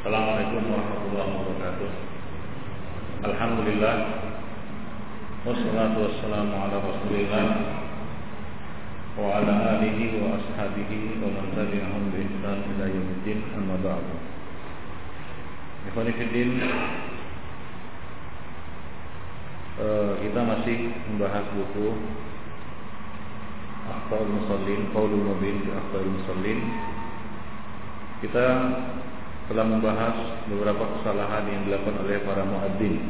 Assalamualaikum warahmatullahi wabarakatuh. Alhamdulillah. Wassalatu wassalamu ala rasulillah Wa ala alihi wa ashabihi Wa man tabi'ahum bi ihsan ila yawmiddin Amma ba'du. Ikhwanifiddin uh, Kita masih membahas buku Akhbar Musallin Qaulul Mubin di Akhbar Musallin. Kita telah membahas beberapa kesalahan yang dilakukan oleh para muadzin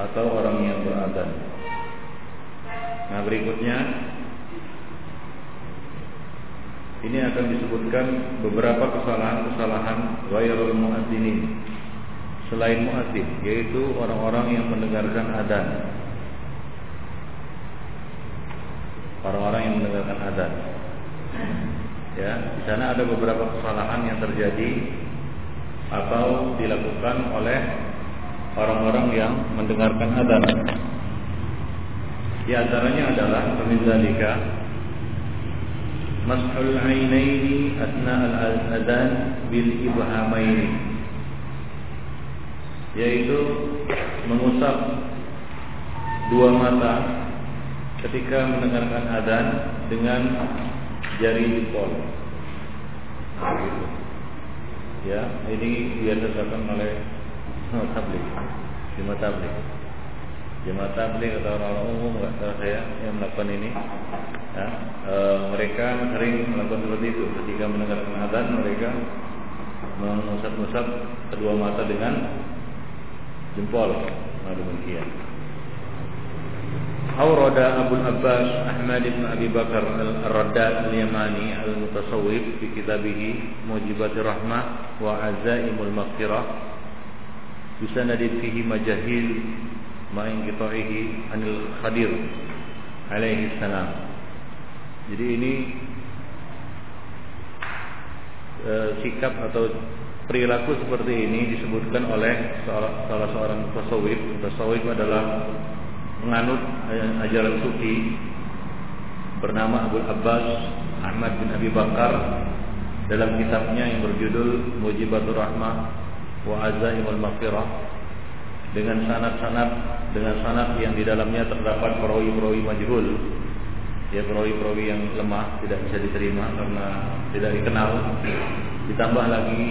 atau orang yang beradzan. Nah, berikutnya ini akan disebutkan beberapa kesalahan-kesalahan ghairul muadzinin selain muadzin yaitu orang-orang yang mendengarkan adzan. Orang-orang yang mendengarkan adzan. Ya, di sana ada beberapa kesalahan yang terjadi atau dilakukan oleh orang-orang yang mendengarkan adzan. Di antaranya adalah pemizalika mashul ainaini asna al-adzan bil ibhamaini yaitu mengusap dua mata ketika mendengarkan adzan dengan jari jempol. Nah, gitu. Ya, ini biasa dilakukan oleh tablik, jemaah tablik. Jemaah tablik atau orang-orang umum nggak tahu saya yang melakukan ini. Ya, e, mereka sering melakukan seperti itu ketika mendengarkan azan mereka mengusap-usap kedua mata dengan jempol. Nah, demikian. أورد أبو العباس أحمد بن أبي بكر الرداد اليماني المتصوف في كتابه موجبات الرحمة وعزائم المغفرة بسند فيه مجاهيل مع انقطاعه عن الخدير عليه السلام jadi ini e, sikap atau perilaku seperti ini disebutkan oleh salah, salah seorang tasawuf. Tasawuf adalah menganut ajaran sufi bernama Abu Abbas Ahmad bin Abi Bakar dalam kitabnya yang berjudul Mujibatur Rahmah wa Azaimul Maghfirah. Dengan sanad-sanad dengan sanad yang di dalamnya terdapat perawi-perawi majhul. Ya perawi-perawi yang lemah tidak bisa diterima karena tidak dikenal. Ditambah lagi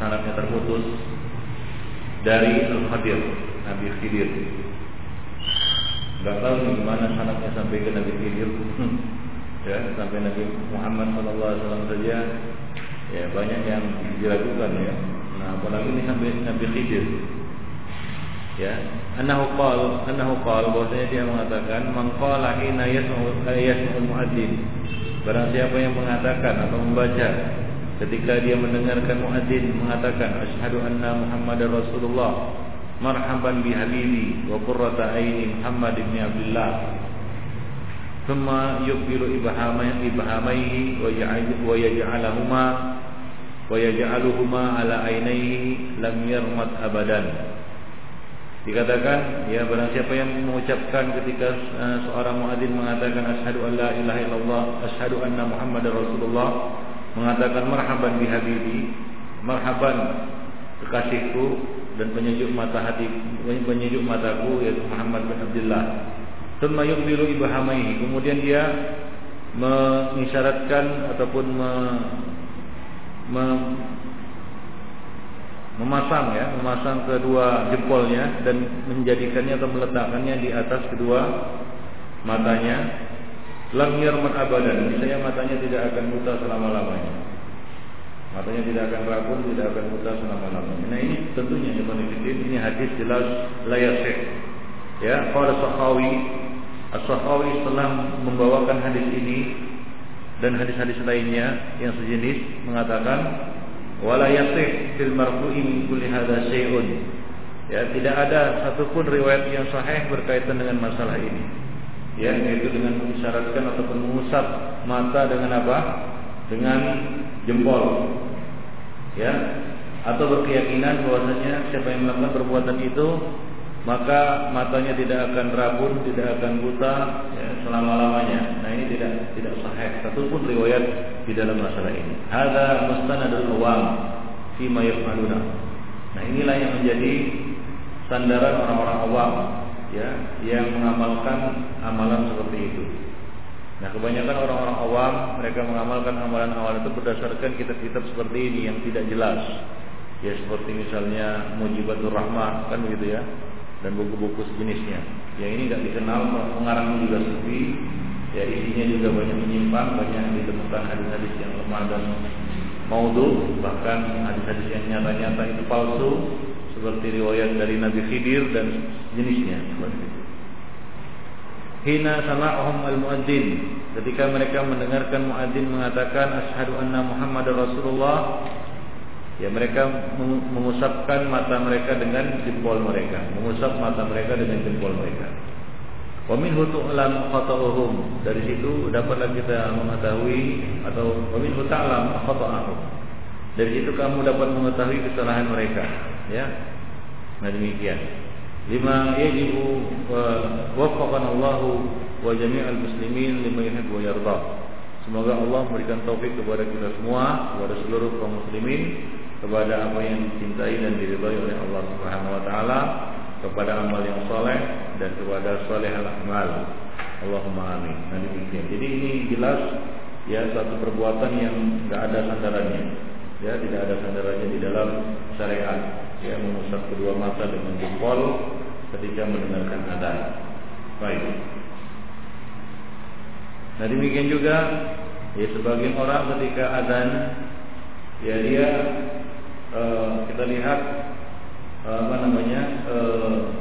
sanadnya terputus dari Al-Khadir Nabi Khidir Gak tahu gimana sanatnya sampai ke Nabi Khidir. Ya sampai Nabi Muhammad SAW saja. Ya banyak yang diragukan ya. Nah apalagi ini sampai Nabi Khidir. Ya anahu qal anahu qal bahwasanya dia mengatakan man qala hina yasma'u yasma'ul muadzin barang siapa yang mengatakan atau membaca ketika dia mendengarkan muadzin mengatakan asyhadu anna muhammadar rasulullah marhaban bi habibi wa qurrata aini Muhammad ibn Abdullah. Thumma yukbiru ibhamaihi ibhamaihi wa yaj'aluhuma wa yaj'aluhuma ala lam yarmat abadan. Dikatakan ya barang siapa yang mengucapkan ketika uh, seorang muadzin mengatakan asyhadu an la ilaha illallah asyhadu anna muhammadar rasulullah mengatakan marhaban bi habibi marhaban kekasihku dan penyejuk mata hati penyejuk mataku yaitu Muhammad bin Abdullah. Thumma yuqbilu ibhamaihi. Kemudian dia mengisyaratkan ataupun me, me, memasang ya, memasang kedua jempolnya dan menjadikannya atau meletakkannya di atas kedua matanya. Lam yarmat abadan. Misalnya matanya tidak akan buta selama-lamanya. Matanya tidak akan rabun, tidak akan buta selama-lamanya. Nah ini tentunya ya ini hadis jelas layasih. Ya, qala Sahawi, As-Sahawi setelah membawakan hadis ini dan hadis-hadis lainnya yang sejenis mengatakan wala yasih fil marfu'i min kulli hadza. Ya, tidak ada satupun riwayat yang sahih berkaitan dengan masalah ini. Ya, yaitu dengan mengisyaratkan ataupun mengusap mata dengan apa? Dengan jempol ya atau berkeyakinan bahwasanya siapa yang melakukan perbuatan itu maka matanya tidak akan rabun, tidak akan buta ya, selama-lamanya. Nah ini tidak tidak sahih satupun riwayat di dalam masalah ini. Ada mustanadul awam. fima yaf'aluna. Nah, inilah yang menjadi sandaran orang-orang awam ya yang mengamalkan amalan seperti itu. Nah, kebanyakan orang-orang awam mereka mengamalkan amalan-amalan itu berdasarkan kitab-kitab seperti ini yang tidak jelas. Ya seperti misalnya Mujibatul Rahmah kan begitu ya dan buku-buku sejenisnya. Yang ini tidak dikenal pengarangnya juga sufi. Ya isinya juga banyak menyimpang, banyak ditemukan hadis-hadis yang lemah dan maudhu, bahkan hadis-hadis yang nyata-nyata itu palsu seperti riwayat dari Nabi Khidir dan jenisnya seperti itu. Hina sama'hum al-muadzin ketika mereka mendengarkan muadzin mengatakan asyhadu anna Muhammadar Rasulullah ya mereka mengusapkan mata mereka dengan jempol mereka, mengusap mata mereka dengan jempol mereka. Wa minhu tu'lam khata'uhum. Dari situ dapatlah kita mengetahui atau wa minhu ta'lam khata'ahum. Dari situ kamu dapat mengetahui kesalahan mereka, ya. Nah demikian. Waffaqana Allah wa jami'al muslimin lima yuhibbu wa yarda. Semoga Allah memberikan taufik kepada kita semua, kepada seluruh kaum muslimin kepada apa yang dicintai dan diridhai oleh Allah Subhanahu wa taala kepada amal yang soleh dan kepada soleh al-amal. Allahumma amin. Nah demikian. Jadi ini jelas ya satu perbuatan yang tidak ada sandarannya. Ya tidak ada sandarannya di dalam syariat. Ya mengusap kedua mata dengan jempol ketika mendengarkan adzan. Baik. Nah demikian juga ya sebagian orang ketika adzan ya dia uh, kita lihat apa namanya uh,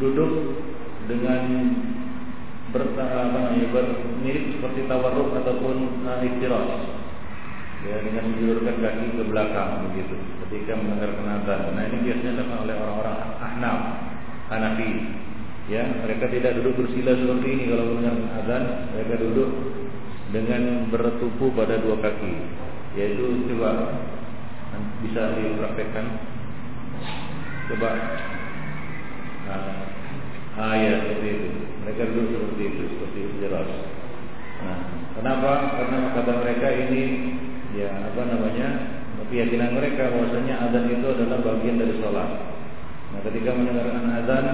duduk dengan ber, apa namanya bermirip seperti tawarruk ataupun uh, ya dengan menjulurkan kaki ke belakang begitu ketika mendengarkan azan. Nah ini biasanya dilakukan oleh orang-orang ahnaf, Hanafi. Ya, mereka tidak duduk bersila seperti ini kalau mendengarkan azan, mereka duduk dengan bertumpu pada dua kaki. Yaitu coba bisa dipraktekkan Coba nah, ah ya seperti itu. Mereka dulu seperti itu, seperti jelas. Nah, kenapa? Karena kata mereka ini ya apa namanya keyakinan mereka bahwasanya azan itu adalah bagian dari sholat. Nah, ketika mendengarkan azan,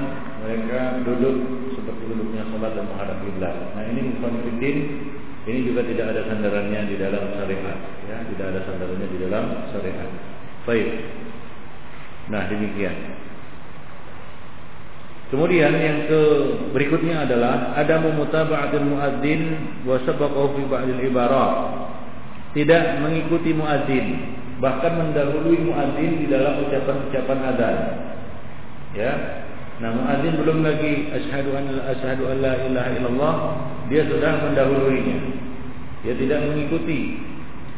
mereka duduk seperti duduknya sholat dan menghadap kiblat. Nah, ini mufanifidin ini juga tidak ada sandarannya di dalam syariat, ya, tidak ada sandarannya di dalam syariat. Baik. Nah demikian. Kemudian yang ke berikutnya adalah ada mutaba'atul muadzin wa sabaqahu fi ba'dil ibarat tidak mengikuti muazin, bahkan mendahului muazin di dalam ucapan-ucapan azan. Ya. Nah, muazin belum lagi asyhadu an la asyhadu an la ilaha illallah, dia sudah mendahuluinya. Dia tidak mengikuti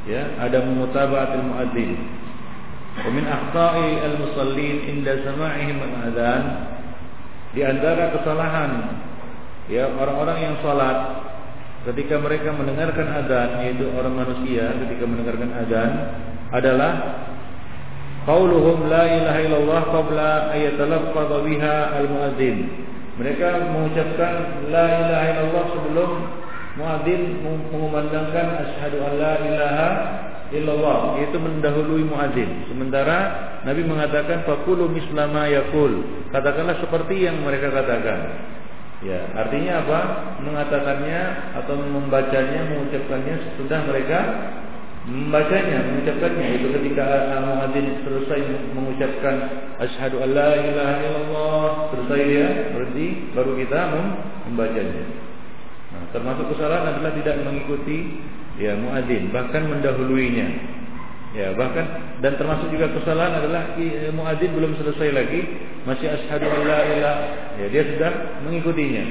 ya, ada mutabaatul muazin. Wa min akhta'i al-musallin inda sama'ihim al-adhan di antara kesalahan ya orang-orang yang salat ketika mereka mendengarkan azan yaitu orang manusia ketika mendengarkan azan adalah qauluhum la ilaha illallah qabla ayatalaffadha biha al-muadzin mereka mengucapkan la ilaha illallah sebelum muadzin mengumandangkan asyhadu an la ilaha illallah yaitu mendahului muadzin. Sementara Nabi mengatakan fakulu mislama yakul. Katakanlah seperti yang mereka katakan. Ya, artinya apa? Mengatakannya atau membacanya, mengucapkannya sudah mereka membacanya, mengucapkannya itu ketika muadzin selesai mengucapkan asyhadu alla ilaha illallah, selesai dia berhenti baru kita membacanya. Nah, termasuk kesalahan adalah tidak mengikuti ya muadzin bahkan mendahuluinya ya bahkan dan termasuk juga kesalahan adalah muadzin belum selesai lagi. Masih asyhadu alla ilaha. Ya dia sudah mengikutinya.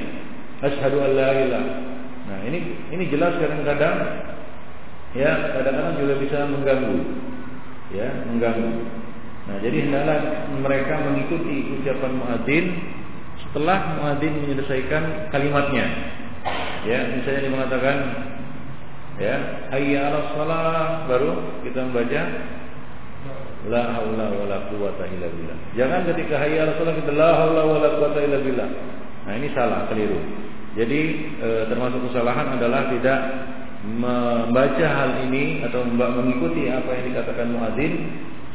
Asyhadu alla ilaha. Nah ini ini jelas kadang-kadang ya kadang-kadang juga bisa mengganggu. Ya mengganggu. Nah jadi hendaklah mereka mengikuti ucapan muadzin setelah muadzin menyelesaikan kalimatnya. Ya misalnya dia mengatakan ya hayya 'alas shalah. Baru kita membaca. La haula wala quwata illa billah. Jangan ketika hayya 'alas shalah kita la haula wala quwata illa billah. Nah ini salah keliru. Jadi e, termasuk kesalahan adalah tidak membaca hal ini atau mengikuti apa yang dikatakan muadzin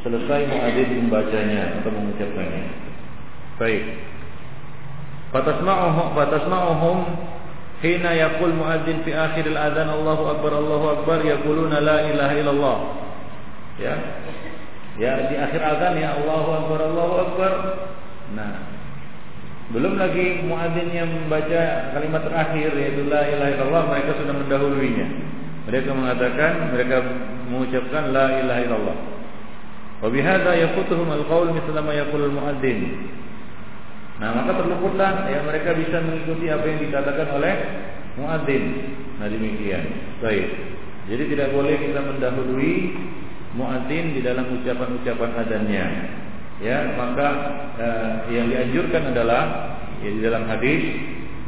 selesai muadzin membacanya atau mengucapkannya. Baik. Fatasma'uhum fatasma'uhum hina yaqul muadzin fi akhir al-adzan Allahu akbar Allahu akbar yaquluna la ilaha illallah. Ya. Ya di akhir azan ya Allahu akbar Allahu akbar. Nah, belum lagi muadzin yang membaca kalimat terakhir yaitu la ilaha illallah mereka sudah mendahuluinya. Mereka mengatakan mereka mengucapkan la ilaha illallah. Wa bihadza yafutuhum al-qaul mithla ma yaqulu al-muadzin. Nah, maka terluputlah ya mereka bisa mengikuti apa yang dikatakan oleh muadzin. Nah, demikian. Baik. Jadi tidak boleh kita mendahului muadzin di dalam ucapan-ucapan azannya. Ya, maka eh, yang dianjurkan adalah ya, di dalam hadis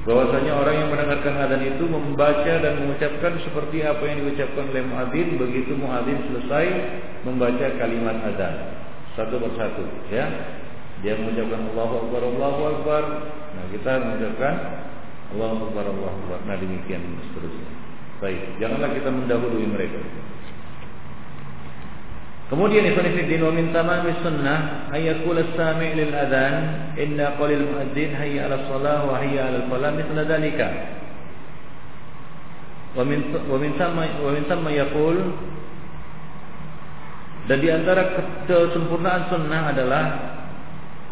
bahwasanya orang yang mendengarkan adzan itu membaca dan mengucapkan seperti apa yang diucapkan oleh muadzin begitu muadzin selesai membaca kalimat adzan satu persatu ya dia mengucapkan Allahu akbar Allahu akbar. Nah kita mengucapkan Allahu akbar Allahu akbar. Nah demikian seterusnya. Baik janganlah kita mendahului mereka. Kemudian Ibn Fiddin wa min tamami sunnah ayakul as-sami' lil adhan inna qalil muadzin hayya 'ala shalah wa hayya 'ala al-falah mithla dhalika. Wa min wa min wa min sama yaqul dan di antara kesempurnaan sunnah adalah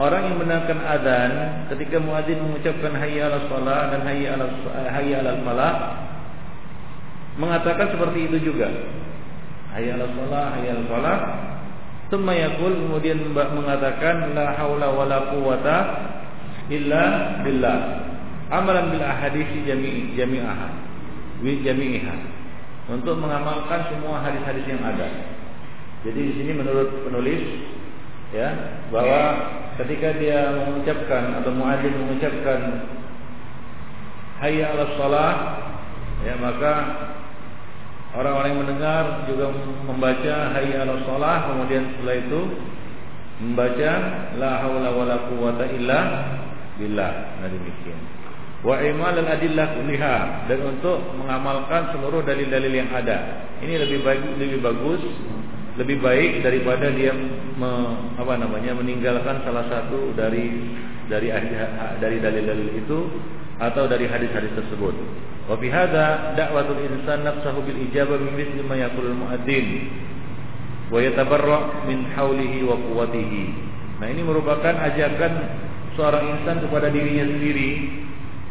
orang yang mendengarkan azan ketika muadzin mengucapkan hayya 'ala shalah dan hayya 'ala hayya 'ala al-falah mengatakan seperti itu juga. Hayya ala shalah hayya ala falah thumma yaqul kemudian mengatakan la haula wala quwata illa billah. Amalan bil ahadits jami' jami'aha wi jami'iha. Untuk mengamalkan semua hadis-hadis yang ada. Jadi di sini menurut penulis ya bahwa ketika dia mengucapkan atau muadzin mengucapkan hayya ala shalah ya maka Orang-orang yang mendengar juga membaca hayya 'alas shalah kemudian setelah itu membaca la haula wala quwata illa billah. Nah demikian. Wa imal al adillah kulliha dan untuk mengamalkan seluruh dalil-dalil yang ada. Ini lebih baik lebih bagus lebih baik daripada dia me, apa namanya meninggalkan salah satu dari dari dari dalil-dalil itu atau dari hadis-hadis tersebut. Wa fi hadza da'watul insan nafsahu bil ijabah min mithli ma yaqulu al muadzin wa yatabarra min haulihi wa quwwatihi. Nah, ini merupakan ajakan seorang insan kepada dirinya sendiri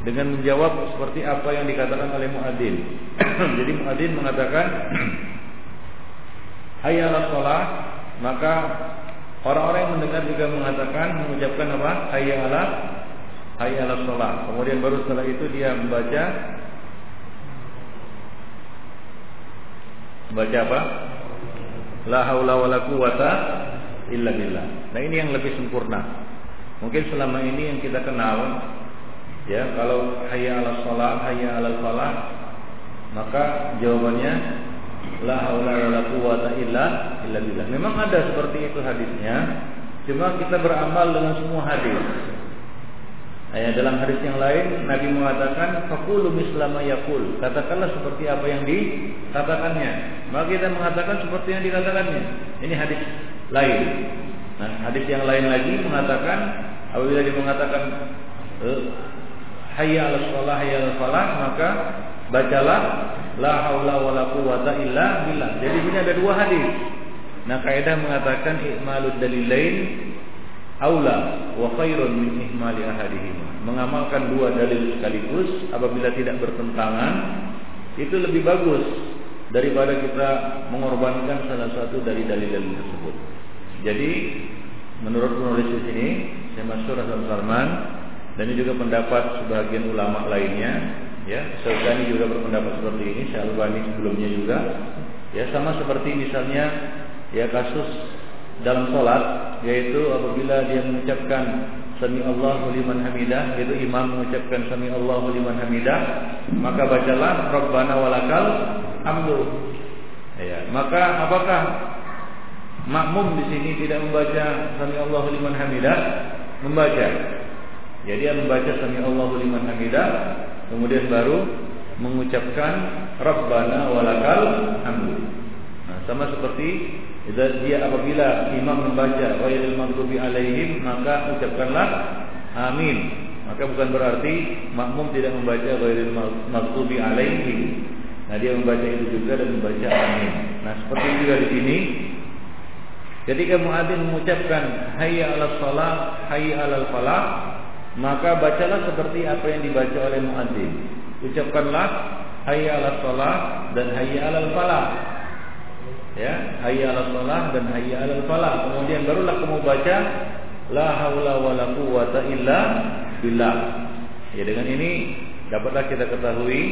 dengan menjawab seperti apa yang dikatakan oleh muadzin. Jadi muadzin mengatakan hayya shalah, maka orang-orang yang mendengar juga mengatakan mengucapkan apa? Hayya 'ala hayya 'alas shalah. Kemudian baru setelah itu dia membaca Baca apa? La haula wala quwata illa billah. Nah, ini yang lebih sempurna. Mungkin selama ini yang kita kenal ya, kalau hayya 'alas shalah, hayya 'alal falah, maka jawabannya la haula wala. Memang ada seperti itu hadisnya, cuma kita beramal dengan semua hadis. Ya, dalam hadis yang lain Nabi mengatakan fakulu mislama yakul. Katakanlah seperti apa yang dikatakannya. Maka kita mengatakan seperti yang dikatakannya. Ini hadis lain. Nah, hadis yang lain lagi mengatakan apabila dia mengatakan eh, hayya 'alas shalah hayya 'alal falah maka bacalah la haula wala quwata illa billah. Jadi ini ada dua hadis. Nah, kaidah mengatakan i'malud dalilain aula wa khairun min ihmali ahadihim. Mengamalkan dua dalil sekaligus apabila tidak bertentangan itu lebih bagus daripada kita mengorbankan salah satu dari dalil-dalil tersebut. Jadi menurut penulis di sini Syekh Masyur Hasan Salman dan ini juga pendapat sebagian ulama lainnya ya Syaukani juga berpendapat seperti ini Syekh Albani sebelumnya juga. Ya sama seperti misalnya ya kasus dalam sholat yaitu apabila dia mengucapkan sami Allahu liman hamidah yaitu imam mengucapkan sami Allahu liman hamidah maka bacalah rabbana walakal hamdu. Ya maka apakah makmum di sini tidak membaca sami Allahu liman hamidah membaca. Jadi dia membaca sami Allahu liman hamidah kemudian baru mengucapkan rabbana walakal hamdu nah sama seperti dia apabila imam membaca ghairil maghdubi alaihim maka ucapkanlah amin. Maka bukan berarti makmum tidak membaca ghairil maghdubi alaihim. Nah dia membaca itu juga dan membaca amin. Nah seperti juga di sini ketika muadzin mengucapkan hayya 'alas shalah, hayya 'alal falah, maka bacalah seperti apa yang dibaca oleh muadzin. Ucapkanlah hayya 'alas shalah dan hayya 'alal falah. Ya hayya 'alal shalah dan hayya 'alal falah. Kemudian barulah kamu baca la haula wala quwata illa billah. Ya dengan ini dapatlah kita ketahui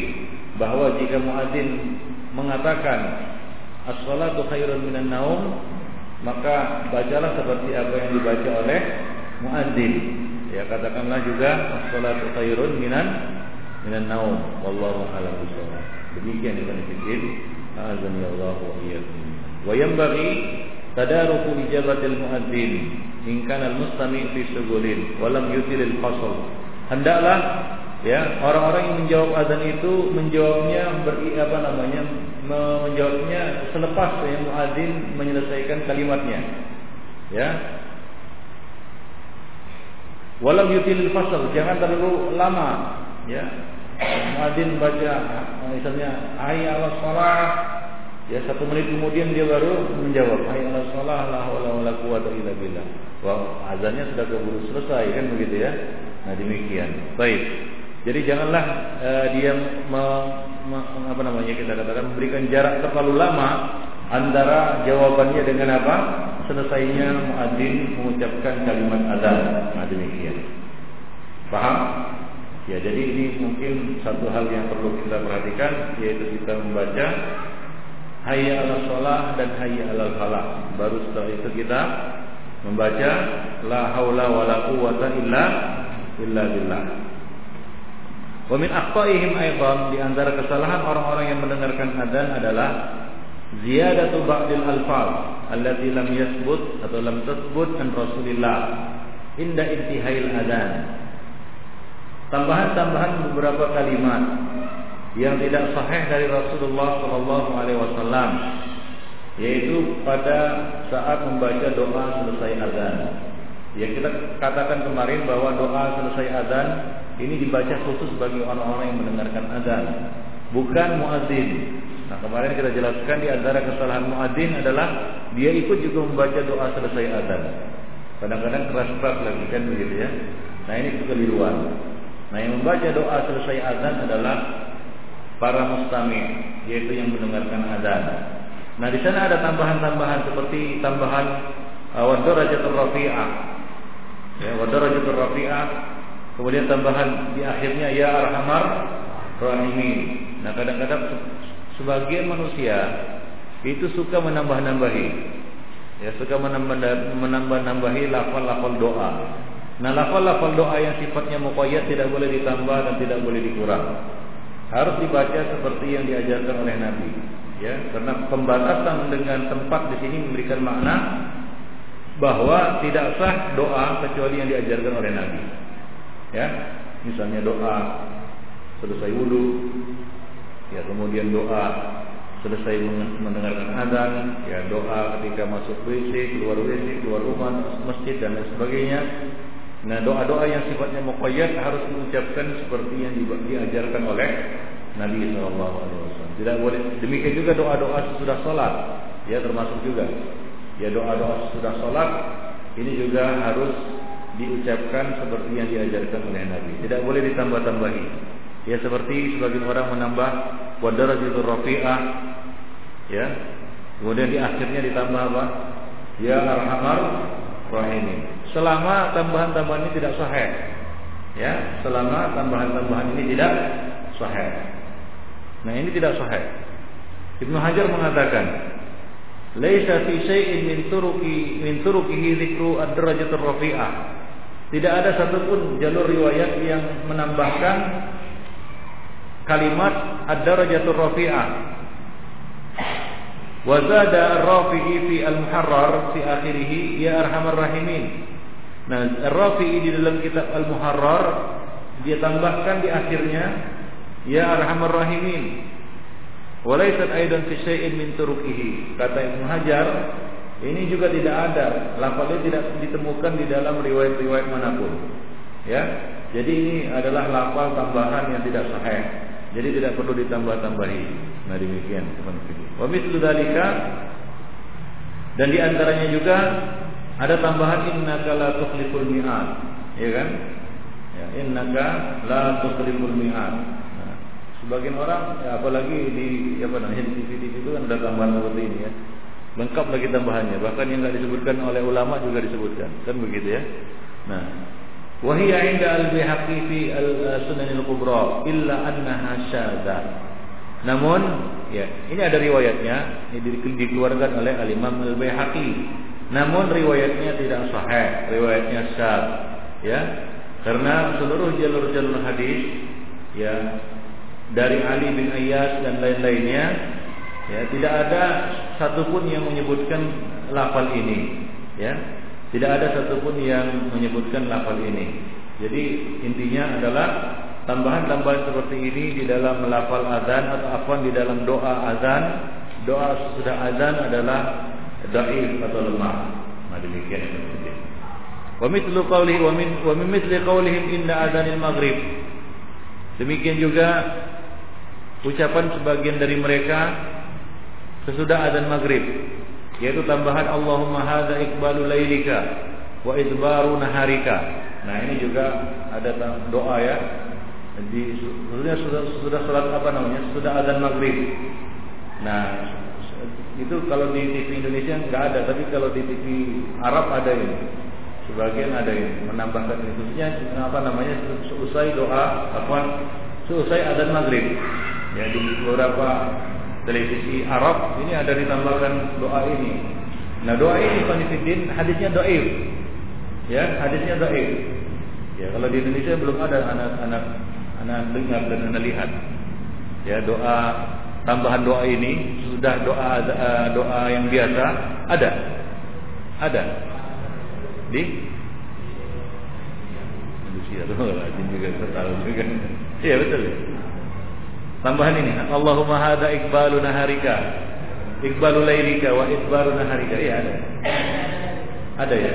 bahwa jika muadzin mengatakan as-salatu khairun minan naum maka bacalah seperti apa yang dibaca oleh muadzin ya katakanlah juga as-salatu khairun minan minan naum wallahu a'lam bishawab demikian dengan fikir azan ya Allah wa iyyakum Wa yanbaghi tadaruku ijabatil muadzin in kana al-mustami' fi syughulin wa lam yutil al-fasl. Hendaklah ya orang-orang yang menjawab azan itu menjawabnya beri apa namanya menjawabnya selepas ya muadzin menyelesaikan kalimatnya. Ya. Walam yutil fasal, jangan terlalu lama ya. Muadzin baca misalnya hayya 'alas shalah Ya satu menit kemudian dia baru menjawab Hayya ala sholah la hawla wa la quwata illa billah. Wah, azannya sudah keburu selesai kan begitu ya. Nah, demikian. Baik. Jadi janganlah uh, dia me, me, apa namanya kita katakan memberikan jarak terlalu lama antara jawabannya dengan apa? Selesainya muadzin mengucapkan kalimat azan. Nah, demikian. Paham? Ya, jadi ini mungkin satu hal yang perlu kita perhatikan yaitu kita membaca hayya ala sholah dan hayya ala falah. Baru setelah itu kita membaca la haula wala quwata illa illa billah. Wa min aqtaihim aidan di antara kesalahan orang-orang yang mendengarkan adzan adalah ziyadatu ba'dil alfaz allati lam yasbut atau lam tasbut an Rasulillah inda intihail adzan. Tambahan-tambahan beberapa kalimat yang tidak sahih dari Rasulullah Shallallahu Alaihi Wasallam, yaitu pada saat membaca doa selesai azan. Ya kita katakan kemarin bahwa doa selesai azan ini dibaca khusus bagi orang-orang yang mendengarkan azan, bukan muadzin. Nah kemarin kita jelaskan di antara kesalahan muadzin adalah dia ikut juga membaca doa selesai azan. Kadang-kadang keras-keras lagi kan begitu ya. Nah ini kekeliruan. Nah yang membaca doa selesai azan adalah para mustami yaitu yang mendengarkan adzan. Nah, di sana ada tambahan-tambahan seperti tambahan uh, wadarajatul rafi'ah. Ya, wadarajatul rafi'ah. Kemudian tambahan di akhirnya ya arhamar rahimin. Nah, kadang-kadang sebagian manusia itu suka menambah-nambahi. Ya, suka menambah-nambahi lafal-lafal doa. Nah, lafal-lafal doa yang sifatnya muqayyad tidak boleh ditambah dan tidak boleh dikurang harus dibaca seperti yang diajarkan oleh Nabi ya karena pembatasan dengan tempat di sini memberikan makna bahwa tidak sah doa kecuali yang diajarkan oleh Nabi ya misalnya doa selesai wudhu ya kemudian doa selesai mendengarkan azan ya doa ketika masuk WC keluar WC keluar rumah masjid dan lain sebagainya Nah doa-doa yang sifatnya muqayyad harus diucapkan seperti yang diajarkan oleh Nabi Wasallam. Tidak boleh. Demikian juga doa-doa sesudah sholat, ya termasuk juga. Ya doa-doa sesudah sholat ini juga harus diucapkan seperti yang diajarkan oleh Nabi. Tidak boleh ditambah-tambahi. Ya seperti sebagian orang menambah wadarajatul rafi'ah ya. Kemudian di akhirnya ditambah apa? Ya arhamar rahimin selama tambahan-tambahan ini tidak sahih. Ya, selama tambahan-tambahan ini tidak sahih. Nah, ini tidak sahih. Ibnu Hajar mengatakan, "Laisa fi syai'in min turuki min turukihi dzikru ad-darajatur rafi'ah." Tidak ada satupun jalur riwayat yang menambahkan kalimat ad-darajatur rafi'ah Wazada Rafi'i fi al-Muharrar fi akhirih ya arhamar rahimin. Nah, Rafi'i di dalam kitab Al-Muharrar dia tambahkan di akhirnya ya arhamar rahimin. Walaysat aidan fi syai'in min turukihi. Kata Ibnu Hajar, Ini juga tidak ada, lafalnya tidak ditemukan di dalam riwayat-riwayat mana pun. Ya, jadi ini adalah lafal tambahan yang tidak sahih. Jadi tidak perlu ditambah-tambahi. Nah demikian teman-teman. Wa mithlu dzalika dan di antaranya juga ada tambahan innaka la tukhliful mi'ad, ya kan? Ya, innaka la tukhliful mi'ad. Nah, sebagian orang ya, apalagi di apa namanya di TV-TV itu kan ada tambahan seperti ini ya. Lengkap lagi tambahannya, bahkan yang enggak disebutkan oleh ulama juga disebutkan. Kan begitu ya. Nah, Wahia inda al-Bihaqi fi al-Sunan al-Kubra illa annaha. Namun, ya, ini ada riwayatnya, ini dikeluarkan oleh al-Imam al-Baihaqi. Namun riwayatnya tidak sahih, riwayatnya syadz, ya. Karena seluruh jalur-jalur hadis ya dari Ali bin Ayyas dan lain-lainnya ya tidak ada satupun yang menyebutkan lafal ini, ya tidak ada satupun yang menyebutkan lafal ini. Jadi intinya adalah tambahan-tambahan seperti ini di dalam lafal azan atau apa di dalam doa azan, doa sudah azan adalah dhaif atau lemah. Nah demikian seperti Wa mithlu qawlihi wa min wa mithli qawlihim inna adzanil maghrib. Demikian juga ucapan sebagian dari mereka sesudah azan maghrib yaitu tambahan Allahumma hadza iqbalu lailika wa idbaru naharika. Nah, ini juga ada doa ya. Di sebenarnya sudah sudah salat apa namanya? Sudah azan maghrib. Nah, itu kalau di TV Indonesia nggak ada, tapi kalau di TV Arab ada ini. Sebagian ada ini menambahkan ini khususnya apa namanya? Selesai doa apa? Selesai azan maghrib. Ya di beberapa televisi Arab ini ada ditambahkan doa ini. Nah doa ini konfidin hadisnya doaif, ya hadisnya doaif. Ya kalau di Indonesia belum ada anak-anak anak dengar dan anak lihat. Ya doa tambahan doa ini sudah doa doa yang biasa ada, ada di Indonesia juga tahu juga. Iya betul. Tambahan ini, Allahumma hada ikbalu naharika. Ikbalu lailika wa ikbalu naharika. Iya ada. Ada ya.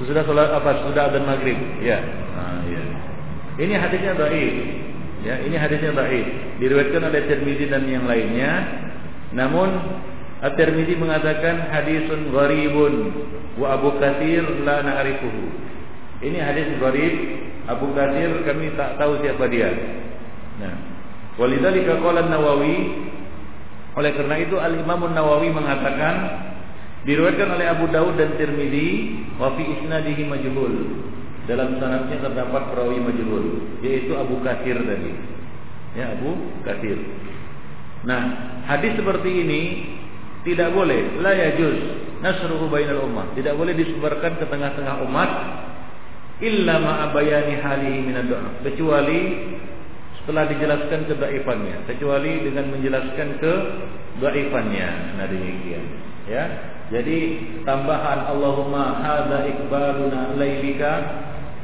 Sudah salat apa? Sudah adzan maghrib. Ya. Ini hadisnya dhaif. Ya, ini hadisnya dhaif. Diriwayatkan oleh Tirmizi dan yang lainnya. Namun At-Tirmizi mengatakan hadisun gharibun wa Abu Katsir la na'rifuhu. Ini hadis gharib. Abu Katsir kami tak tahu siapa dia. Nah, walidzalika qala an-Nawawi oleh karena itu Al-Imam nawawi mengatakan diriwayatkan oleh Abu Daud dan Tirmizi wa fi isnadihi majhul. Dalam sanadnya terdapat perawi majhul yaitu Abu Katsir tadi. Ya, Abu Katsir. Nah, hadis seperti ini tidak boleh la yajuz nasruhu bainal ummah. Tidak boleh disebarkan ke tengah-tengah umat illa ma bayani halihi min doa kecuali setelah dijelaskan kedaifannya. Kecuali dengan menjelaskan ke daifannya nah demikian. Ya. Jadi tambahan Allahumma hadza ikbaluna lailika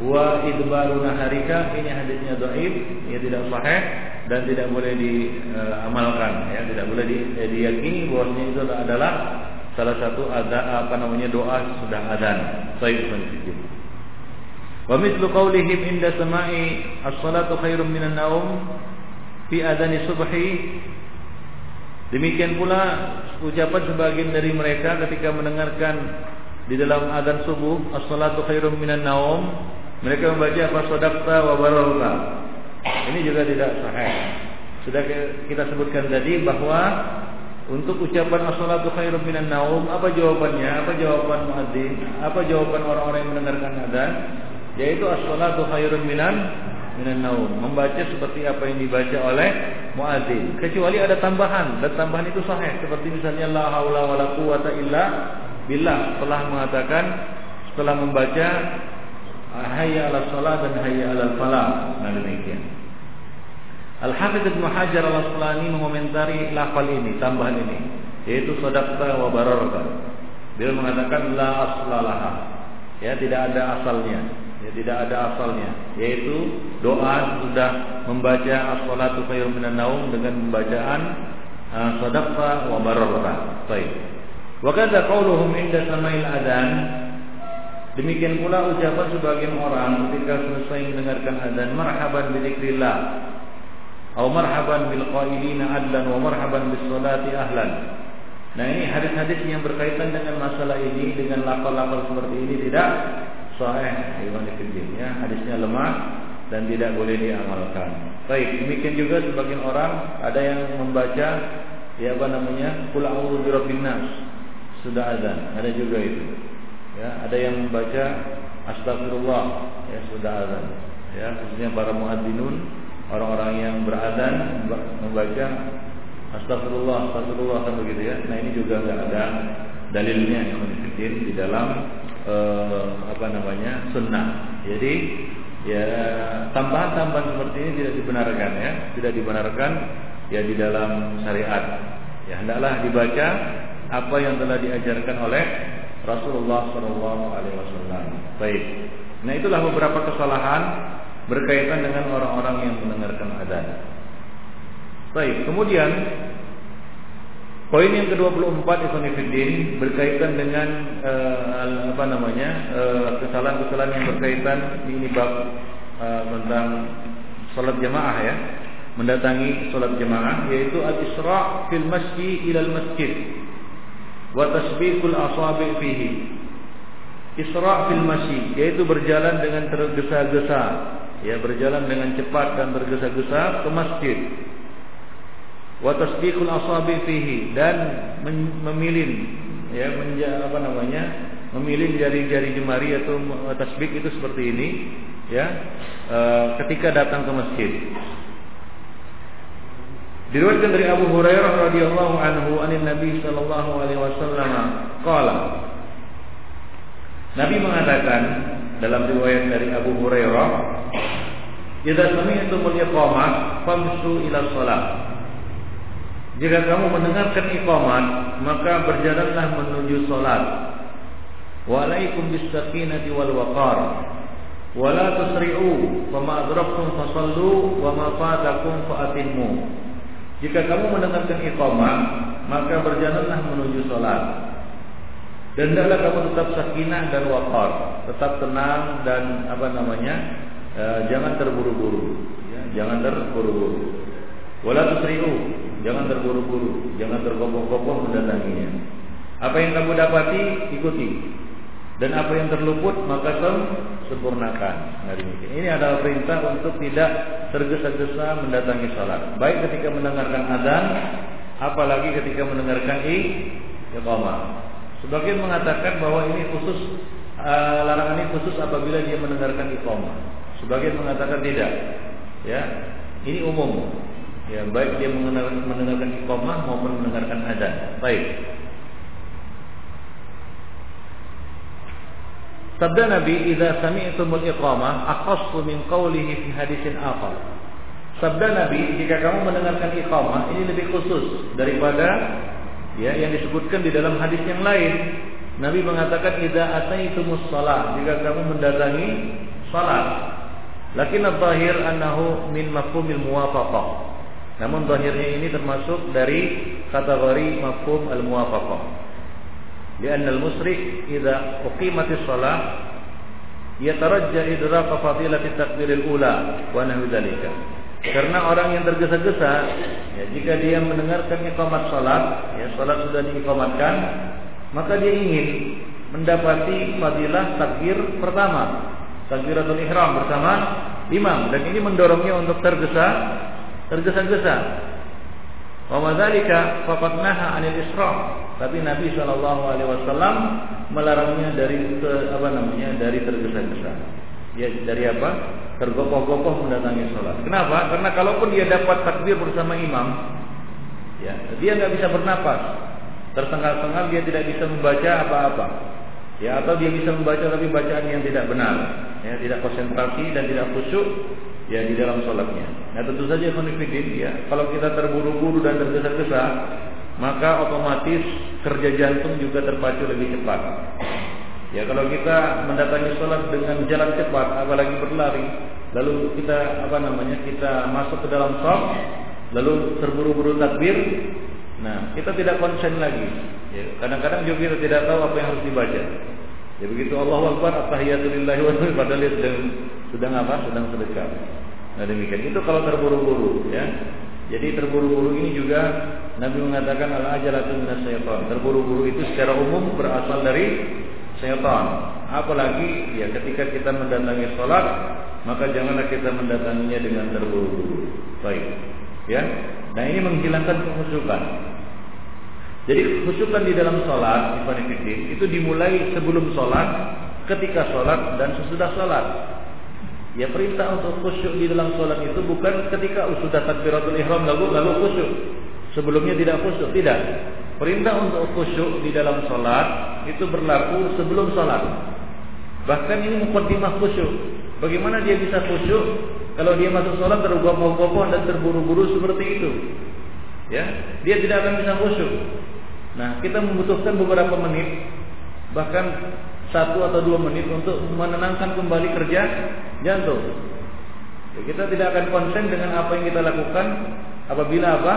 wa idbaruna harika. Ini hadisnya dhaif ya tidak sahih dan tidak boleh diamalkan ya tidak boleh di, eh, diyakini bahwasanya itu adalah salah satu ada apa namanya doa sudah adzan. Sedikit Wa mithlu inda sama'i as-salatu khairum minan naum fi adani subhi Demikian pula ucapan sebagian dari mereka ketika mendengarkan di dalam azan subuh as-salatu khairum minan naum mereka membaca apa sadaqta wa bararta. Ini juga tidak sahih. Sudah kita sebutkan tadi bahwa untuk ucapan as-salatu khairum minan naum apa jawabannya? Apa jawaban muadzin? Apa jawaban orang-orang yang mendengarkan azan? Yaitu as-salatu khairun minan minan naum. Membaca seperti apa yang dibaca oleh muadzin. Kecuali ada tambahan dan tambahan itu sahih. Seperti misalnya la haula wala quwata illa billah. Setelah mengatakan setelah membaca hayya 'alas shalah dan hayya 'alal falah. Nah demikian. Al-Hafidz Ibnu Hajar Al-Asqalani mengomentari lafal ini, tambahan ini, yaitu sadaqta wa bararta. Beliau mengatakan la aslalaha. Ya, tidak ada asalnya ya, tidak ada asalnya yaitu doa sudah membaca as-salatu khairun minan naum dengan pembacaan uh, sadaqah wa bararah. Baik. Wa kadza qauluhum inda sama'il adzan Demikian pula ucapan sebagian orang ketika selesai mendengarkan azan marhaban bi dzikrillah atau marhaban bil qailina adlan wa marhaban bis salati ahlan. Nah ini hadis-hadis yang berkaitan dengan masalah ini dengan lafal-lafal seperti ini tidak sahih ya hadisnya lemah dan tidak boleh diamalkan. Baik, demikian juga sebagian orang ada yang membaca ya apa namanya? Qul a'udzu birabbin. Sudah azan, ada juga itu ya ada yang membaca astagfirullah ya sudah azan ya khususnya para muadzинun orang-orang yang berazan membaca astagfirullah astagfirullah kan begitu ya nah ini juga enggak ada dalilnya yang di dalam eh, apa namanya sunnah jadi ya tambahan-tambahan seperti ini tidak dibenarkan ya tidak dibenarkan ya di dalam syariat ya hendaklah dibaca apa yang telah diajarkan oleh Rasulullah Shallallahu Alaihi Wasallam. Baik. Nah itulah beberapa kesalahan berkaitan dengan orang-orang yang mendengarkan adzan. Baik. Kemudian poin yang ke-24 Ikhwanifiddin berkaitan dengan uh, apa namanya kesalahan-kesalahan uh, yang berkaitan ini bab uh, tentang salat jamaah ya mendatangi salat jamaah yaitu al-isra' fil masjid ila al-masjid wa tasbiqul asabi fihi. Isra' fil masyi yaitu berjalan dengan tergesa-gesa ya berjalan dengan cepat dan tergesa-gesa ke masjid wa tasbiqul asabi fihi. Dan memilih ya menja, apa namanya memilih jari-jari jemari atau tasbih itu seperti ini ya e, ketika datang ke masjid. Diriwayatkan dari Abu Hurairah radhiyallahu anhu anin Nabi sallallahu alaihi wasallam qala. Nabi mengatakan dalam riwayat dari Abu Hurairah Jika sami'tumul iqamah famsu ila shalah Jika kamu mendengarkan iqamat maka berjalanlah menuju salat Wa alaikum bis sakinati wal waqar wa la tusri'u wa ma adraktum fasallu wa ma fatakum fa'atimmu jika kamu mendengarkan iqamah, maka berjalanlah menuju sholat. Dan hendaklah kamu tetap sakinah dan waqar, tetap tenang dan apa namanya? E, jangan terburu-buru, ya, jangan terburu-buru. Wala tusri'u, jangan terburu-buru, jangan tergopoh-gopoh mendatanginya. Apa yang kamu dapati, ikuti. Dan apa yang terluput maka sempurnakan. Nah demikian. Ini adalah perintah untuk tidak tergesa-gesa mendatangi salat. Baik ketika mendengarkan azan, apalagi ketika mendengarkan iqamah. Sebagian mengatakan bahwa ini khusus uh, larangan ini khusus apabila dia mendengarkan iqamah. Sebagian mengatakan tidak. Ya, ini umum. Ya, baik dia mendengarkan iqamah maupun mendengarkan azan. Baik. Sabda Nabi, "Idza sami'tumul iqamah akhassu min qawlihi fi hadisin akhar." Sabda Nabi, jika kamu mendengarkan iqamah, ini lebih khusus daripada ya yang disebutkan di dalam hadis yang lain. Nabi mengatakan, "Idza ataitumus shalah," jika kamu mendatangi salat. Lakin al-zahir annahu min mafhumil muwafaqah. Namun zahirnya ini termasuk dari kategori mafhum al-muwafaqah. Karena al-musrik idza uqimatis shalah yatarajja idraka fadilati takbiril ula wa nahwi dzalika. Karena orang yang tergesa-gesa, ya, jika dia mendengarkan iqamat salat, ya salat sudah diiqamatkan, maka dia ingin mendapati fadilah takbir pertama, takbiratul ihram bersama imam dan ini mendorongnya untuk tergesa tergesa-gesa Wa madzalika faqad naha 'anil isra. Tapi Nabi sallallahu alaihi wasallam melarangnya dari apa namanya? dari tergesa-gesa. Ya dari apa? Tergopoh-gopoh mendatangi sholat. Kenapa? Karena kalaupun dia dapat takbir bersama imam, ya dia nggak bisa bernapas. Tersengal-sengal dia tidak bisa membaca apa-apa. Ya atau dia bisa membaca tapi bacaan yang tidak benar, ya tidak konsentrasi dan tidak khusyuk ya di dalam sholatnya. Nah tentu saja konfidin ya kalau kita terburu-buru dan tergesa-gesa maka otomatis kerja jantung juga terpacu lebih cepat. Ya kalau kita mendatangi sholat dengan jalan cepat, apalagi berlari, lalu kita apa namanya kita masuk ke dalam sholat, lalu terburu-buru takbir, nah kita tidak konsen lagi. Ya, kadang-kadang juga kita tidak tahu apa yang harus dibaca. Ya begitu Allah Akbar at-tahiyatulillahi wa padahal dia sedang sedang apa? Sedang sedekah. Nah demikian itu kalau terburu-buru ya. Jadi terburu-buru ini juga Nabi mengatakan al ajalatu minas syaitan. Terburu-buru itu secara umum berasal dari syaitan. Apalagi ya ketika kita mendatangi sholat maka janganlah kita mendatanginya dengan terburu-buru. Baik. Ya. Nah ini menghilangkan kekhusyukan. Jadi khusyukan di dalam sholat, itu dimulai sebelum sholat, ketika sholat dan sesudah sholat. Ya perintah untuk khusyuk di dalam sholat itu bukan ketika sudah takbiratul ihram lalu lalu khusyuk. Sebelumnya tidak khusyuk, tidak. Perintah untuk khusyuk di dalam sholat itu berlaku sebelum sholat. Bahkan ini mukaddimah khusyuk. Bagaimana dia bisa khusyuk kalau dia masuk sholat tergopoh-gopoh dan terburu-buru seperti itu? Ya, dia tidak akan bisa khusyuk. Nah, kita membutuhkan beberapa menit, bahkan satu atau dua menit untuk menenangkan kembali kerja jantung. Ya, kita tidak akan konsen dengan apa yang kita lakukan apabila apa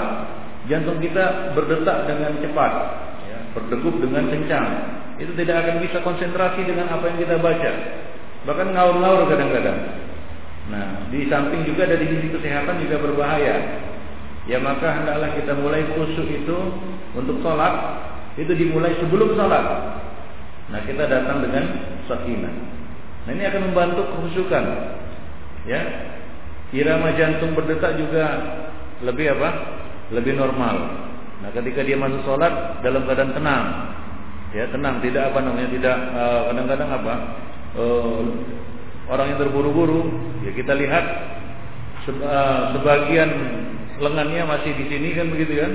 jantung kita berdetak dengan cepat, ya, berdegup dengan kencang. Itu tidak akan bisa konsentrasi dengan apa yang kita baca. Bahkan ngaur-ngaur kadang-kadang. Nah, di samping juga dari sisi kesehatan juga berbahaya ya maka hendaklah kita mulai khusyuk itu untuk sholat itu dimulai sebelum sholat. Nah kita datang dengan sakinah. Nah ini akan membantu kekhusyukan. Ya, irama jantung berdetak juga lebih apa? Lebih normal. Nah ketika dia masuk sholat dalam keadaan tenang, ya tenang, tidak apa namanya, tidak eh, kadang-kadang uh, apa? Uh, orang yang terburu-buru, ya kita lihat uh, sebagian lengannya masih di sini kan begitu kan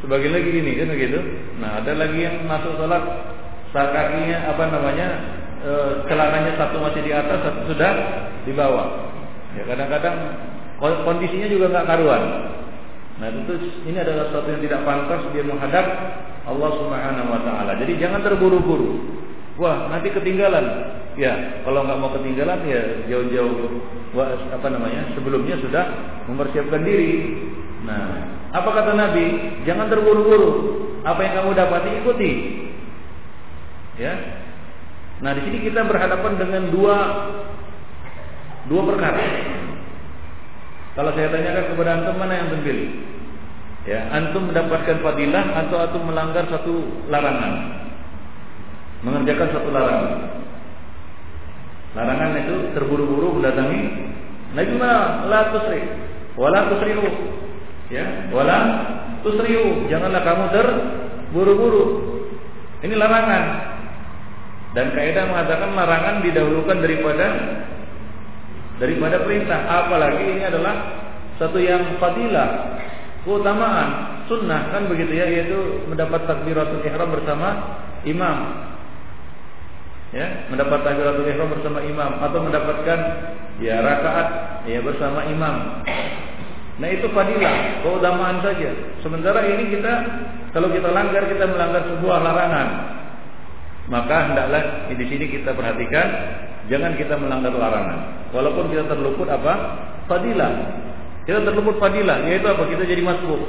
sebagian lagi gini kan begitu nah ada lagi yang masuk sholat kakinya apa namanya e, celananya satu masih di atas satu sudah di bawah ya kadang-kadang kondisinya juga nggak karuan nah itu ini adalah sesuatu yang tidak pantas dia menghadap Allah Subhanahu Wa Taala jadi jangan terburu-buru wah nanti ketinggalan Ya, kalau nggak mau ketinggalan ya jauh-jauh apa namanya sebelumnya sudah mempersiapkan diri. Nah, apa kata Nabi? Jangan terburu-buru. Apa yang kamu dapati ikuti. Ya. Nah, di sini kita berhadapan dengan dua dua perkara. Kalau saya tanyakan kepada antum mana yang terpilih? Ya, antum mendapatkan fadilah atau antum melanggar satu larangan? Mengerjakan satu larangan. Larangan itu terburu-buru mendatangi Nabi mana la tusri wala tusriu. Ya, wala tusriu. Janganlah kamu terburu-buru. Ini larangan. Dan kaidah mengatakan larangan didahulukan daripada daripada perintah. Apalagi ini adalah satu yang fadilah, keutamaan, sunnah kan begitu ya, yaitu mendapat takbiratul ihram bersama imam ya mendapat takbiratul ihram bersama imam atau mendapatkan ya rakaat ya bersama imam. Nah itu fadilah, keutamaan saja. Sementara ini kita kalau kita langgar kita melanggar sebuah larangan. Maka hendaklah di sini kita perhatikan jangan kita melanggar larangan. Walaupun kita terluput apa? Fadilah. Kita terluput fadilah, yaitu apa? Kita jadi masbuk.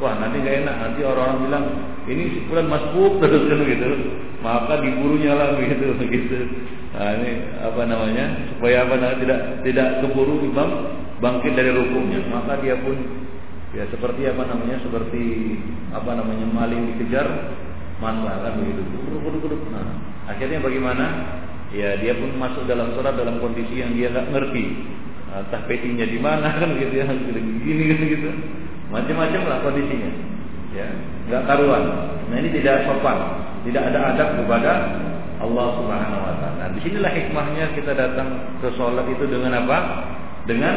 Wah nanti gak enak, nanti orang-orang bilang ini bulan masbuk terus kan gitu. Maka diburunya lah begitu begitu. Nah ini apa namanya supaya apa namanya tidak tidak keburu imam bangkit dari rukunya. Maka dia pun ya seperti apa namanya seperti apa namanya maling dikejar masa kan begitu. Nah akhirnya bagaimana? Ya dia pun masuk dalam surat dalam kondisi yang dia nggak ngerti. Entah petinya di mana kan gitu ya, gini gitu gitu. Macam-macam lah kondisinya. Ya, nggak karuan. Nah ini tidak sopan, tidak ada adab kepada Allah Subhanahu wa taala. Nah, di sinilah hikmahnya kita datang ke sholat itu dengan apa? Dengan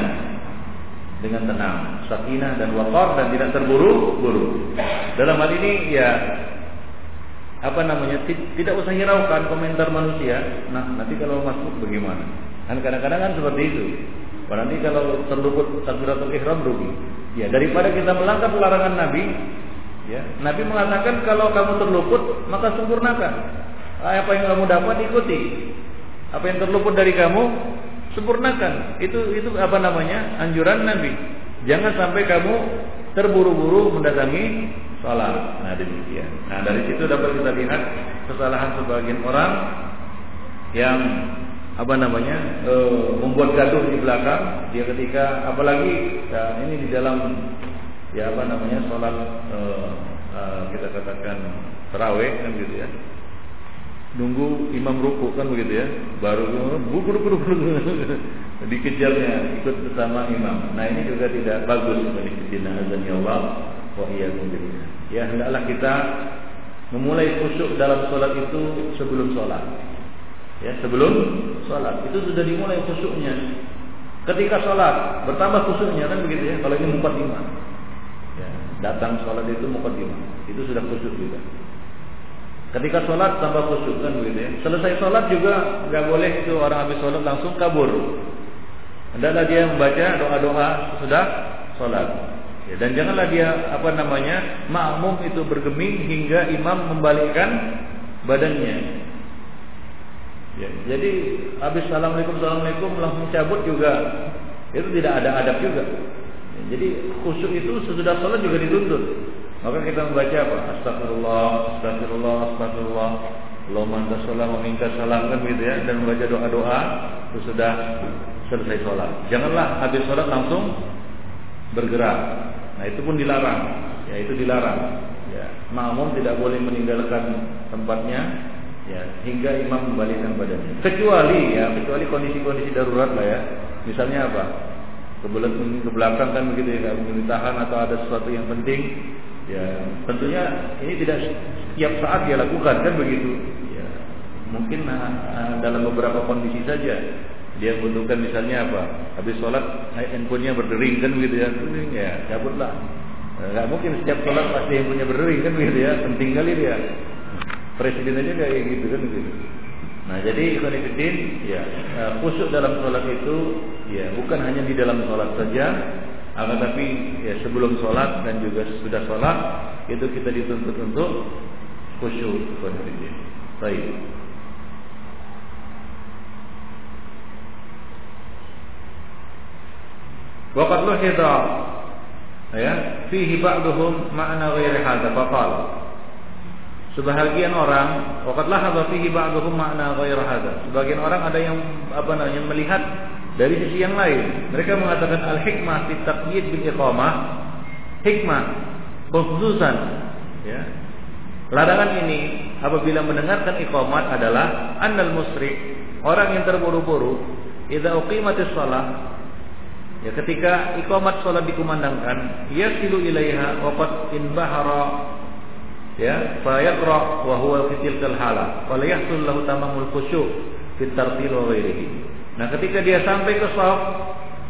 dengan tenang, sakinah dan waqar dan tidak terburu-buru. Dalam hal ini ya apa namanya tidak usah hiraukan komentar manusia. Nah nanti kalau masuk bagaimana? Kan kadang-kadang kan seperti itu. Nanti kalau terluput takbiratul ihram rugi. Ya, daripada kita melanggar larangan Nabi, ya, Nabi mengatakan kalau kamu terluput maka sempurnakan. Apa yang kamu dapat ikuti. Apa yang terluput dari kamu sempurnakan. Itu itu apa namanya? anjuran Nabi. Jangan sampai kamu terburu-buru mendatangi sholat. Nah demikian. Nah dari situ dapat kita lihat kesalahan sebagian orang yang apa namanya e, membuat gaduh di belakang. Dia ketika apalagi ya, ini di dalam ya apa namanya sholat e, e, kita katakan terawih kan gitu ya. Nunggu imam ruku kan begitu ya. Baru buku buku buku dikejarnya ikut bersama imam. Nah ini juga tidak bagus. Bagi azan ya Allah wa iyyakum ya hendaklah kita memulai khusyuk dalam sholat itu sebelum sholat ya sebelum sholat itu sudah dimulai khusyuknya. Ketika sholat bertambah khusyuknya kan begitu ya? Kalau ini lima ya datang sholat itu lima itu sudah khusyuk juga. Ketika sholat tambah khusyuk kan begitu ya. Selesai sholat juga nggak boleh itu orang habis sholat langsung kabur. Hendaklah dia membaca doa-doa sudah sholat. Ya, dan janganlah dia apa namanya makmum itu bergeming hingga imam membalikkan badannya. Ya, jadi habis assalamualaikum assalamualaikum langsung cabut juga itu tidak ada adab juga. Ya, jadi khusyuk itu sesudah sholat juga dituntut. Maka kita membaca apa? Astagfirullah, astagfirullah, astagfirullah. Allahumma anta salam wa minka salam kan begitu ya dan membaca doa-doa itu sudah selesai sholat. Janganlah habis sholat langsung bergerak. Nah itu pun dilarang. Ya itu dilarang. Ya, makmum tidak boleh meninggalkan tempatnya ya hingga imam membalikkan badannya. Kecuali ya, kecuali kondisi-kondisi darurat lah ya. Misalnya apa? Ke belakang kan begitu ya, mungkin atau ada sesuatu yang penting Ya, tentunya ini tidak setiap saat dia lakukan kan begitu. Ya, mungkin uh, dalam beberapa kondisi saja dia butuhkan misalnya apa? Habis sholat handphonenya berdering kan begitu ya, berdering ya cabutlah. Enggak mungkin setiap sholat pasti handphonenya berdering kan begitu ya, penting kali dia. Presiden aja kayak gitu kan begitu. Nah jadi ikhwanifidin ya khusyuk dalam sholat itu ya bukan hanya di dalam sholat saja akan tapi ya sebelum sholat dan juga sesudah sholat itu kita dituntut untuk khusyuk konfidin. Baik. Waqad luhidha ya fihi ba'duhum ma'na ghairi hadza faqal Sebahagian orang waqad lahadha fihi ba'duhum ma'na ghairi hadza. Sebagian orang ada yang apa namanya melihat dari sisi yang lain, mereka mengatakan al-hikmah fi taqyid bil iqamah, hikmah khususan ya. Larangan ini apabila mendengarkan iqamat adalah annal musrik, orang yang terburu-buru, idza uqimatis shalah Ya ketika iqamat salat dikumandangkan, yasilu ilaiha wa qad inbahara ya fa yaqra wa huwa fi tilkal hala, fa la yahsul lahu tamamul khusyu' fi tartil. Nah, ketika dia sampai ke saf,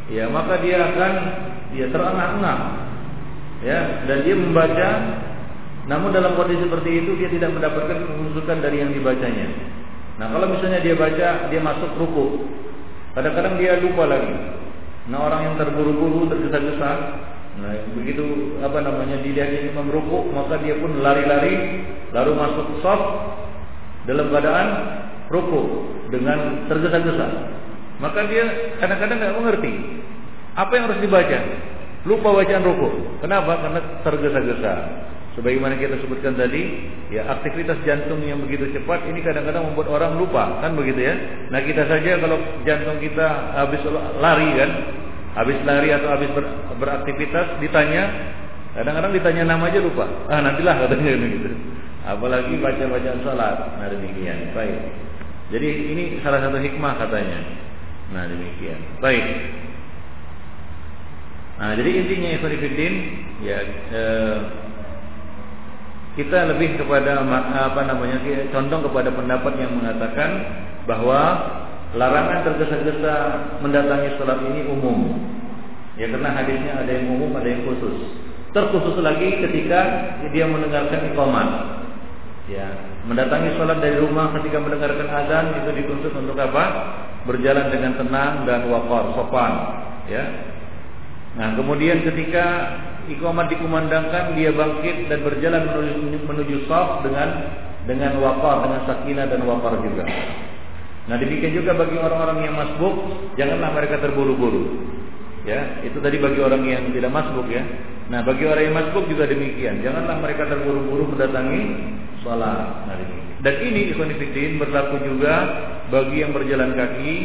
ya maka dia akan ya terengah-engah. Ya, dan dia membaca namun dalam kondisi seperti itu dia tidak mendapatkan kehusukan dari yang dibacanya. Nah, kalau misalnya dia baca, dia masuk ruku. Kadang-kadang dia lupa lagi. Nah, orang yang terburu-buru, tergesa-gesa, nah begitu apa namanya dilihat imam ruku, maka dia pun lari-lari lalu masuk saf dalam keadaan ruku dengan tergesa-gesa. Maka dia kadang-kadang nggak mengerti apa yang harus dibaca. Lupa bacaan ruku. Kenapa? Karena tergesa-gesa. Sebagaimana kita sebutkan tadi, ya aktivitas jantung yang begitu cepat ini kadang-kadang membuat orang lupa, kan begitu ya? Nah kita saja kalau jantung kita habis lari kan, habis lari atau habis ber, beraktivitas ditanya, kadang-kadang ditanya nama aja lupa. Ah nantilah katanya gitu. Apalagi baca bacaan salat. Nah demikian. Baik. Jadi ini salah satu hikmah katanya. Nah demikian. Baik. Nah jadi intinya Ikhwanifiddin ya eh, kita lebih kepada apa namanya condong kepada pendapat yang mengatakan bahwa larangan tergesa-gesa mendatangi sholat ini umum. Ya karena hadisnya ada yang umum, ada yang khusus. Terkhusus lagi ketika dia mendengarkan iqamat. Ya, mendatangi sholat dari rumah ketika mendengarkan azan itu dituntut untuk apa? berjalan dengan tenang dan wakar, sopan, ya. Nah, kemudian ketika iqamat dikumandangkan, dia bangkit dan berjalan menuju, menuju saf dengan dengan wakar, dengan sakinah dan wakar juga. Nah, demikian juga bagi orang-orang yang masbuk, janganlah mereka terburu-buru. Ya, itu tadi bagi orang yang tidak masbuk ya. Nah, bagi orang yang masbuk juga demikian. Janganlah mereka terburu-buru mendatangi sholat. Nah, Dan ini ikhwanifidin berlaku juga bagi yang berjalan kaki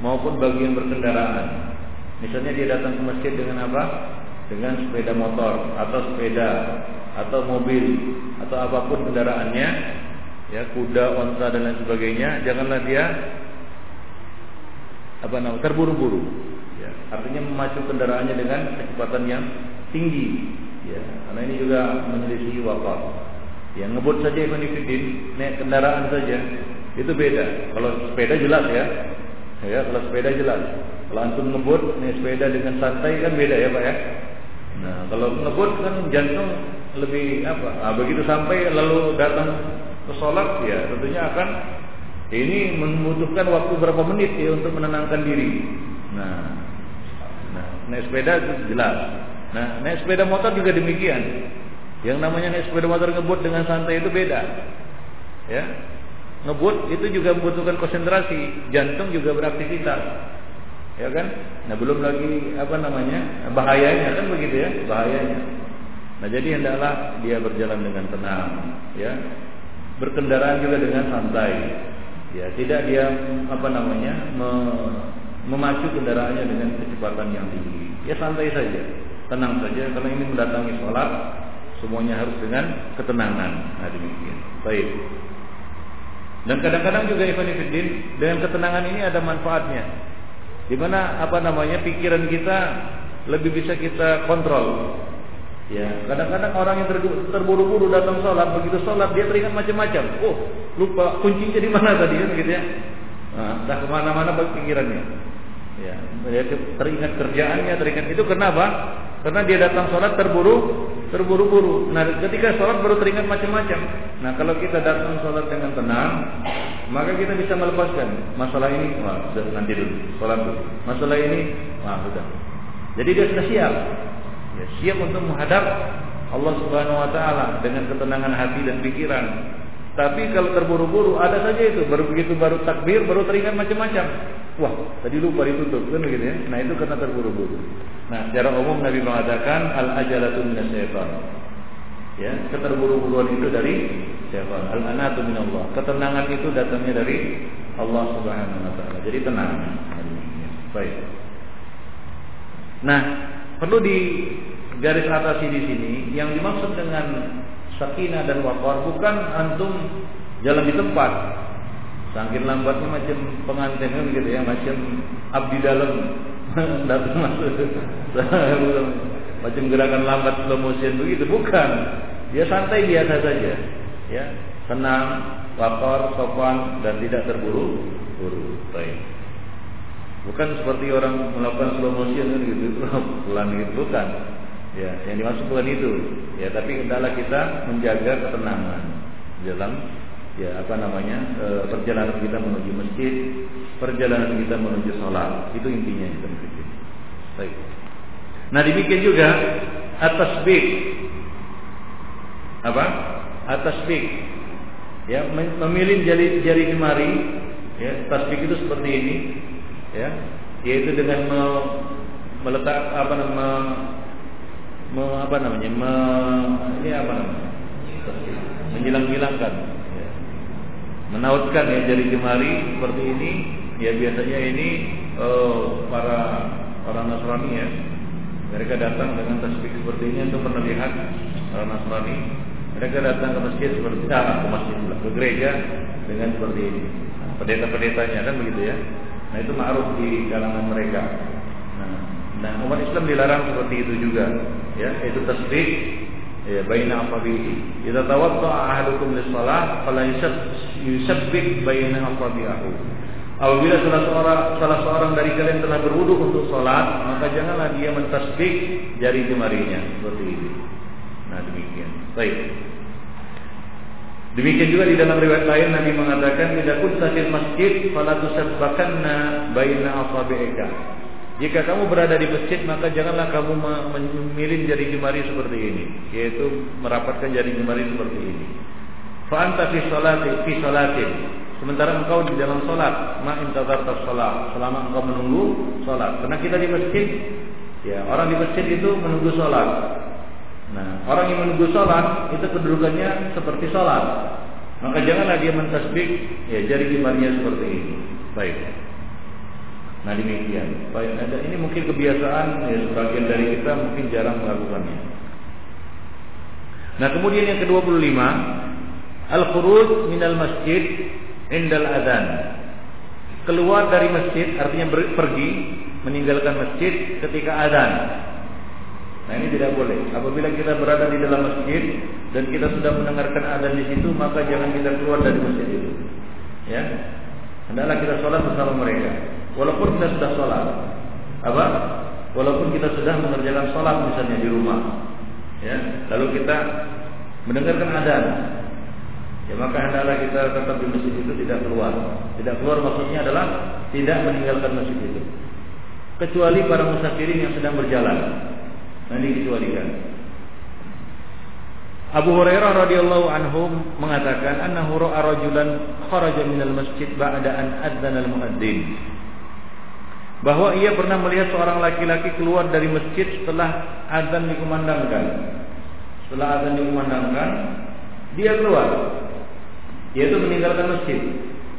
maupun bagi yang berkendaraan. Misalnya dia datang ke masjid dengan apa? Dengan sepeda motor atau sepeda atau mobil atau apa pun kendaraannya, ya kuda, onta dan lain sebagainya, janganlah dia apa namanya terburu-buru. Ya, artinya memacu kendaraannya dengan kecepatan yang tinggi. Ya, karena ini juga menyelisih wakaf. Ya, ngebut saja Ibn Fidin, naik kendaraan saja, itu beda. Kalau sepeda jelas ya, ya kalau sepeda jelas. Kalau antum ngebut naik sepeda dengan santai kan beda ya pak ya. Nah, kalau ngebut kan jantung lebih apa? Nah, begitu sampai lalu datang ke sholat ya tentunya akan ini membutuhkan waktu berapa menit ya untuk menenangkan diri. Nah, nah naik sepeda itu jelas. Nah, naik sepeda motor juga demikian. Yang namanya naik sepeda motor ngebut dengan santai itu beda. Ya. Ngebut itu juga membutuhkan konsentrasi, jantung juga beraktivitas. Ya kan? Nah, belum lagi apa namanya? bahayanya kan begitu ya, bahayanya. Nah, jadi hendaklah dia berjalan dengan tenang, ya. Berkendaraan juga dengan santai. Ya, tidak dia apa namanya me, memacu kendaraannya dengan kecepatan yang tinggi. Ya santai saja, tenang saja karena ini mendatangi sholat semuanya harus dengan ketenangan. Nah demikian. Baik. Dan kadang-kadang juga Ivan Fiddin dengan ketenangan ini ada manfaatnya. Di mana apa namanya pikiran kita lebih bisa kita kontrol. Ya, kadang-kadang orang yang terburu-buru datang sholat, begitu sholat dia teringat macam-macam. Oh, lupa kuncinya di mana tadi kan gitu ya. Nah, entah ke mana-mana pikirannya. Ya, teringat kerjaannya, teringat itu kenapa? Karena dia datang sholat terburu, terburu-buru. Nah, ketika sholat baru teringat macam-macam. Nah, kalau kita datang sholat dengan tenang, maka kita bisa melepaskan masalah ini. Wah, sudah nanti dulu, sholat dulu. Masalah ini, wah sudah. Jadi dia sudah siap ya, siap untuk menghadap Allah Subhanahu wa taala dengan ketenangan hati dan pikiran. Tapi kalau terburu-buru ada saja itu baru begitu baru takbir baru teringat macam-macam. Wah, tadi lupa ditutup kan begitu ya. Nah, itu karena terburu-buru. Nah, secara umum Nabi mengatakan al ajalatu minasyaitan. Ya, keterburu-buruan itu dari syaitan. Al anatu minallah. Ketenangan itu datangnya dari Allah Subhanahu wa taala. Jadi tenang. Baik. Nah, perlu di garis atas di sini yang dimaksud dengan sakinah dan wakar bukan antum jalan di tempat. Saking lambatnya macam pengantin kan begitu ya macam abdi dalam. Datang masuk macam gerakan lambat slow motion begitu. Bukan. Dia santai biasa saja. Ya senang wakar sopan dan tidak terburu buru baik. Bukan seperti orang melakukan slow motion kan gitu, pelan gitu bukan. Ya, yang dimaksud bukan itu. Ya, tapi hendaklah kita menjaga ketenangan dalam ya apa namanya e, perjalanan kita menuju masjid, perjalanan kita menuju sholat. Itu intinya itu. Baik. Nah demikian juga atas big apa? Atas big ya memilih jari jari jemari ya tasbih itu seperti ini ya yaitu dengan me, meletak apa nama me, apa namanya me, ini apa namanya? Menyilang-hilangkan ya. menautkan ya jari jemari seperti ini. Ya biasanya ini oh, para orang Nasrani ya. Mereka datang dengan tasbih seperti ini. Untuk pernah lihat orang Nasrani? Mereka datang ke masjid seperti ah, ke masjid ke gereja dengan seperti ini. Pendeta-pendetanya kan begitu ya? Nah itu ma'ruf di kalangan mereka. Nah, umat Islam dilarang seperti itu juga, ya, itu tasbih ya baina asabihi. Idza tawadda'a ahadukum lis-shalah fala yusabbih baina asabihi. Apabila salah seorang salah seorang dari kalian telah berwudu untuk salat, maka janganlah dia mentasbih jari jemarinya seperti ini. Nah, demikian. Baik. Demikian juga di dalam riwayat lain Nabi mengatakan tidak fil masjid fala tusabbakanna baina asabi'ika. Jika kamu berada di masjid maka janganlah kamu memilih jari jemari seperti ini, yaitu merapatkan jari jemari seperti ini. Fa anta fi salati fi salatin. Sementara engkau di dalam salat, ma intazarta salat, selama engkau menunggu salat. Karena kita di masjid Ya, orang di masjid itu menunggu sholat. Nah, orang yang menunggu sholat itu kedudukannya seperti sholat. Maka janganlah dia mentasbih ya jari kibarnya seperti ini. Baik. Nah demikian. Baik, ini mungkin kebiasaan ya sebagian dari kita mungkin jarang melakukannya. Nah kemudian yang ke-25 Al-khuruj minal masjid indal adan Keluar dari masjid artinya pergi meninggalkan masjid ketika adan. Nah ini tidak boleh. Apabila kita berada di dalam masjid dan kita sudah mendengarkan adzan di situ, maka jangan kita keluar dari masjid itu. Ya, hendaklah kita sholat bersama mereka. Walaupun kita sudah sholat, apa? Walaupun kita sudah mengerjakan sholat misalnya di rumah, ya, lalu kita mendengarkan adzan, ya maka hendaklah kita tetap di masjid itu tidak keluar. Tidak keluar maksudnya adalah tidak meninggalkan masjid itu. Kecuali para musafirin yang sedang berjalan. Nanti dikecualikan. Abu Hurairah radhiyallahu anhu mengatakan annahu ra'a rajulan kharaja minal masjid ba'da an adzana al-muadzin. Bahwa ia pernah melihat seorang laki-laki keluar dari masjid setelah azan dikumandangkan. Setelah azan dikumandangkan, dia keluar. Yaitu meninggalkan masjid.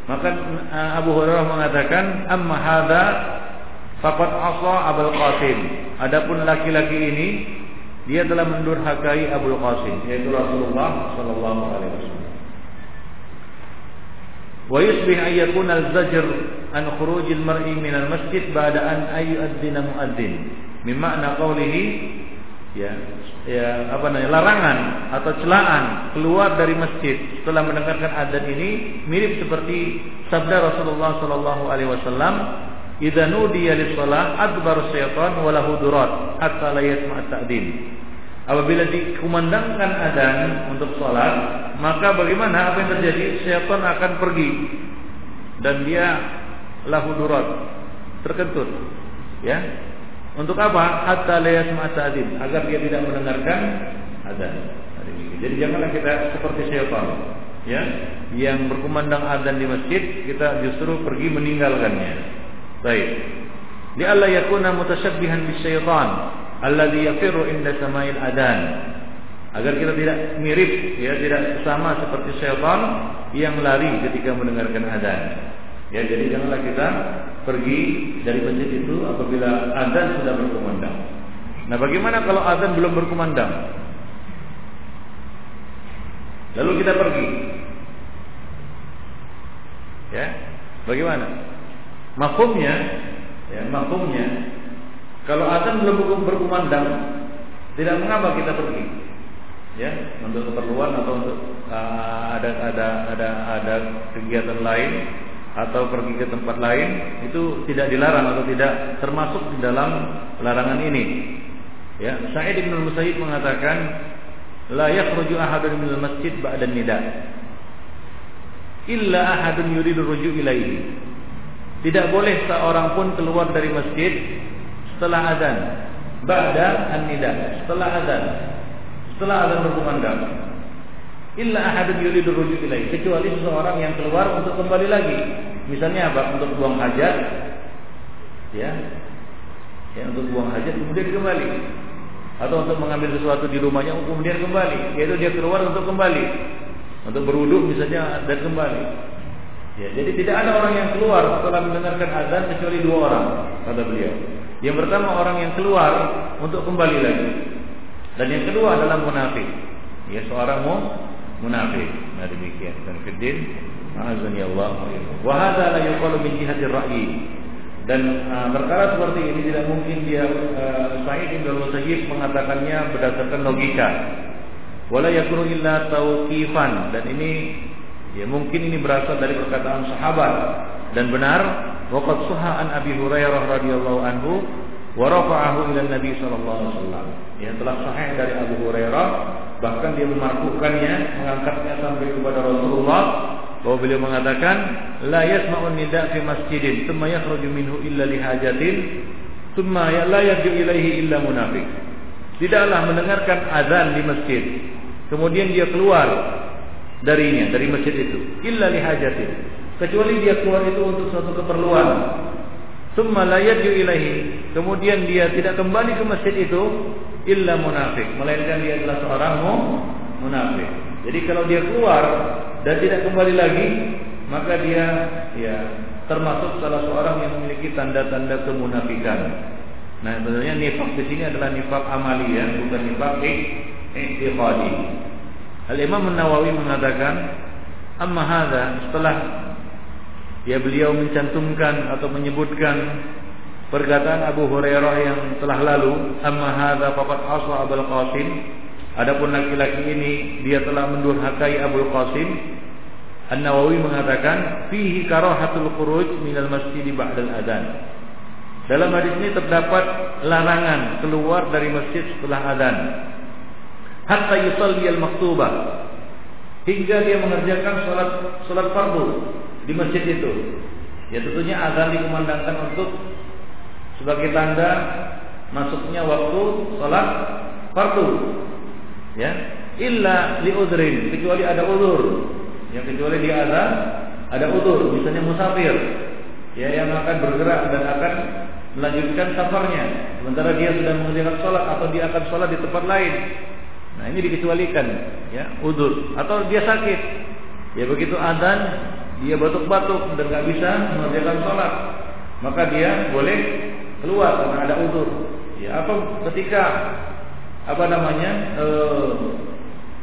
Maka eh, Abu Hurairah mengatakan, "Amma hadza faqad asa Abul Qasim." Adapun laki-laki ini dia telah mendurhakai Abu Qasim yaitu Rasulullah sallallahu alaihi wasallam. Wa yusbih an yakuna al-zajr an khuruj al-mar'i min al-masjid ba'da an ayyadina muadzin. Min makna qawlihi ya ya apa namanya larangan atau celaan keluar dari masjid setelah mendengarkan adzan ini mirip seperti sabda Rasulullah sallallahu alaihi wasallam Idza nudiya lis-shalah adbar syaitan wa lahu durat hatta la yasma' ta'din. Apabila dikumandangkan adzan untuk salat, maka bagaimana apa yang terjadi? Syaitan akan pergi dan dia lahu durat, terkentut. Ya. Untuk apa? Hatta la yasma' ta'din, agar dia tidak mendengarkan adzan. Jadi janganlah kita seperti syaitan ya yang berkumandang adzan di masjid kita justru pergi meninggalkannya Baik. Li alla yakuna mutasyabbihan bisyaitan alladhi yafirru inda sama'il adan. Agar kita tidak mirip ya, tidak sama seperti syaitan yang lari ketika mendengarkan adzan. Ya, jadi janganlah kita pergi dari masjid itu apabila adzan sudah berkumandang. Nah, bagaimana kalau adzan belum berkumandang? Lalu kita pergi. Ya, bagaimana? Makumnya, ya, makumnya, kalau azan belum berkumandang, tidak mengapa kita pergi, ya, untuk keperluan atau untuk uh, ada ada ada ada kegiatan lain atau pergi ke tempat lain itu tidak dilarang atau tidak termasuk di dalam larangan ini. Ya, Sa'id bin Musayyib mengatakan la yakhruju ahadun minal masjid ba'da nida. Illa ahadun yuridu ruju' ilaihi. Tidak boleh seorang pun keluar dari masjid setelah azan. Ba'da an-nida, setelah azan. Setelah azan berkumandang. Illa ahadun yuridu rujuk ilaih, kecuali seseorang yang keluar untuk kembali lagi. Misalnya apa? Untuk buang hajat. Ya. Ya, untuk buang hajat kemudian kembali. Atau untuk mengambil sesuatu di rumahnya kemudian kembali, yaitu dia keluar untuk kembali. Untuk berwudu misalnya dan kembali. Ya, jadi tidak ada orang yang keluar setelah mendengarkan azan kecuali dua orang, kata beliau. Yang pertama orang yang keluar untuk kembali lagi. Dan yang kedua adalah munafik. Ya, seorang mu munafik. Nah, demikian. Dan fiddin, azani Allah wa hadza la yuqalu min jihati ra'yi. Dan uh, seperti ini tidak mungkin dia uh, Sa'id bin Musayyib mengatakannya berdasarkan logika. Wala yakunu illa tauqifan dan ini Ya mungkin ini berasal dari perkataan sahabat dan benar waqad suha an Abi Hurairah radhiyallahu anhu wa rafa'ahu ila Nabi sallallahu alaihi wasallam. Ya telah sahih dari Abu Hurairah bahkan dia memarfukannya mengangkatnya sampai kepada Rasulullah bahwa beliau mengatakan la yasma'un nida fi masjidin thumma yakhruju minhu illa li hajatin thumma ya la yarju ilaihi illa munafiq. Tidaklah mendengarkan azan di masjid kemudian dia keluar darinya dari masjid itu illa lihajatin kecuali dia keluar itu untuk suatu keperluan. Summa la yarju ilaihi. Kemudian dia tidak kembali ke masjid itu illa munafik. Melainkan dia adalah seorang munafik. Jadi kalau dia keluar dan tidak kembali lagi maka dia ya termasuk salah seorang yang memiliki tanda-tanda kemunafikan. Nah sebenarnya nifak di sini adalah nifak amali ya bukan nifak i'tiqadi Al-Imam An-Nawawi mengatakan amma hadza setelah ya beliau mencantumkan atau menyebutkan perkataan Abu Hurairah yang telah lalu amma hadza faqad asa Abul Qasim. Adapun laki-laki ini dia telah mendurhakai Abu Qasim. An-Nawawi mengatakan fihi karahatul khuruj minal masjid ba'dal adzan dalam hadis ini terdapat larangan keluar dari masjid setelah adzan hatta yusalli al-maktubah hingga dia mengerjakan salat salat fardu di masjid itu. Ya tentunya azan dikumandangkan untuk sebagai tanda masuknya waktu salat fardu. Ya, illa li udrin, kecuali ada udur. Ya kecuali dia ada ada udur, misalnya musafir. Ya yang akan bergerak dan akan melanjutkan safarnya sementara dia sudah mengerjakan sholat atau dia akan sholat di tempat lain nah ini dikecualikan ya udur atau dia sakit ya begitu adzan dia batuk-batuk dan nggak bisa mengerjakan sholat, maka dia boleh keluar karena ada udur. Ya, atau ketika apa namanya eh,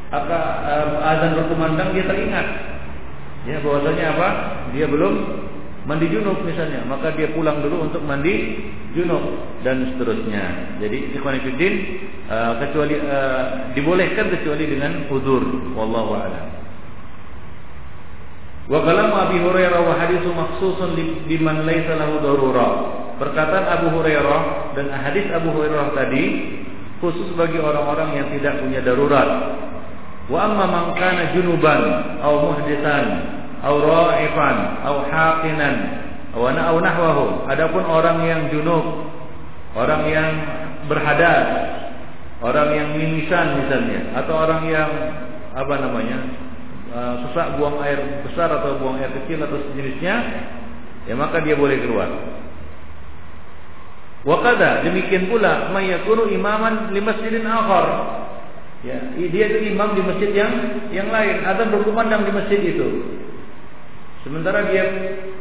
apa eh, azan berkumandang dia teringat, ya bahwasanya apa dia belum mandi junub misalnya, maka dia pulang dulu untuk mandi junub dan seterusnya. Jadi ikhwanifiddin uh, kecuali uh, dibolehkan kecuali dengan udur wallahu a'lam. Wa kalam Abi Hurairah wa haditsu maksusun liman laisa lahu. Perkataan Abu Hurairah dan hadis Abu Hurairah tadi khusus bagi orang-orang yang tidak punya darurat. Wa amma man kana junuban aw muhdisan aw ra'ifan aw haqinan aw aw nahwahu. Adapun orang yang junub, orang yang berhadas, orang yang mimisan misalnya atau orang yang apa namanya? Eh, sesak buang air besar atau buang air kecil atau sejenisnya, ya maka dia boleh keluar. Wakada demikian pula mayakunu imaman di masjidin akhar. Ya, dia itu imam di masjid yang yang lain atau berkumandang di masjid itu. Sementara dia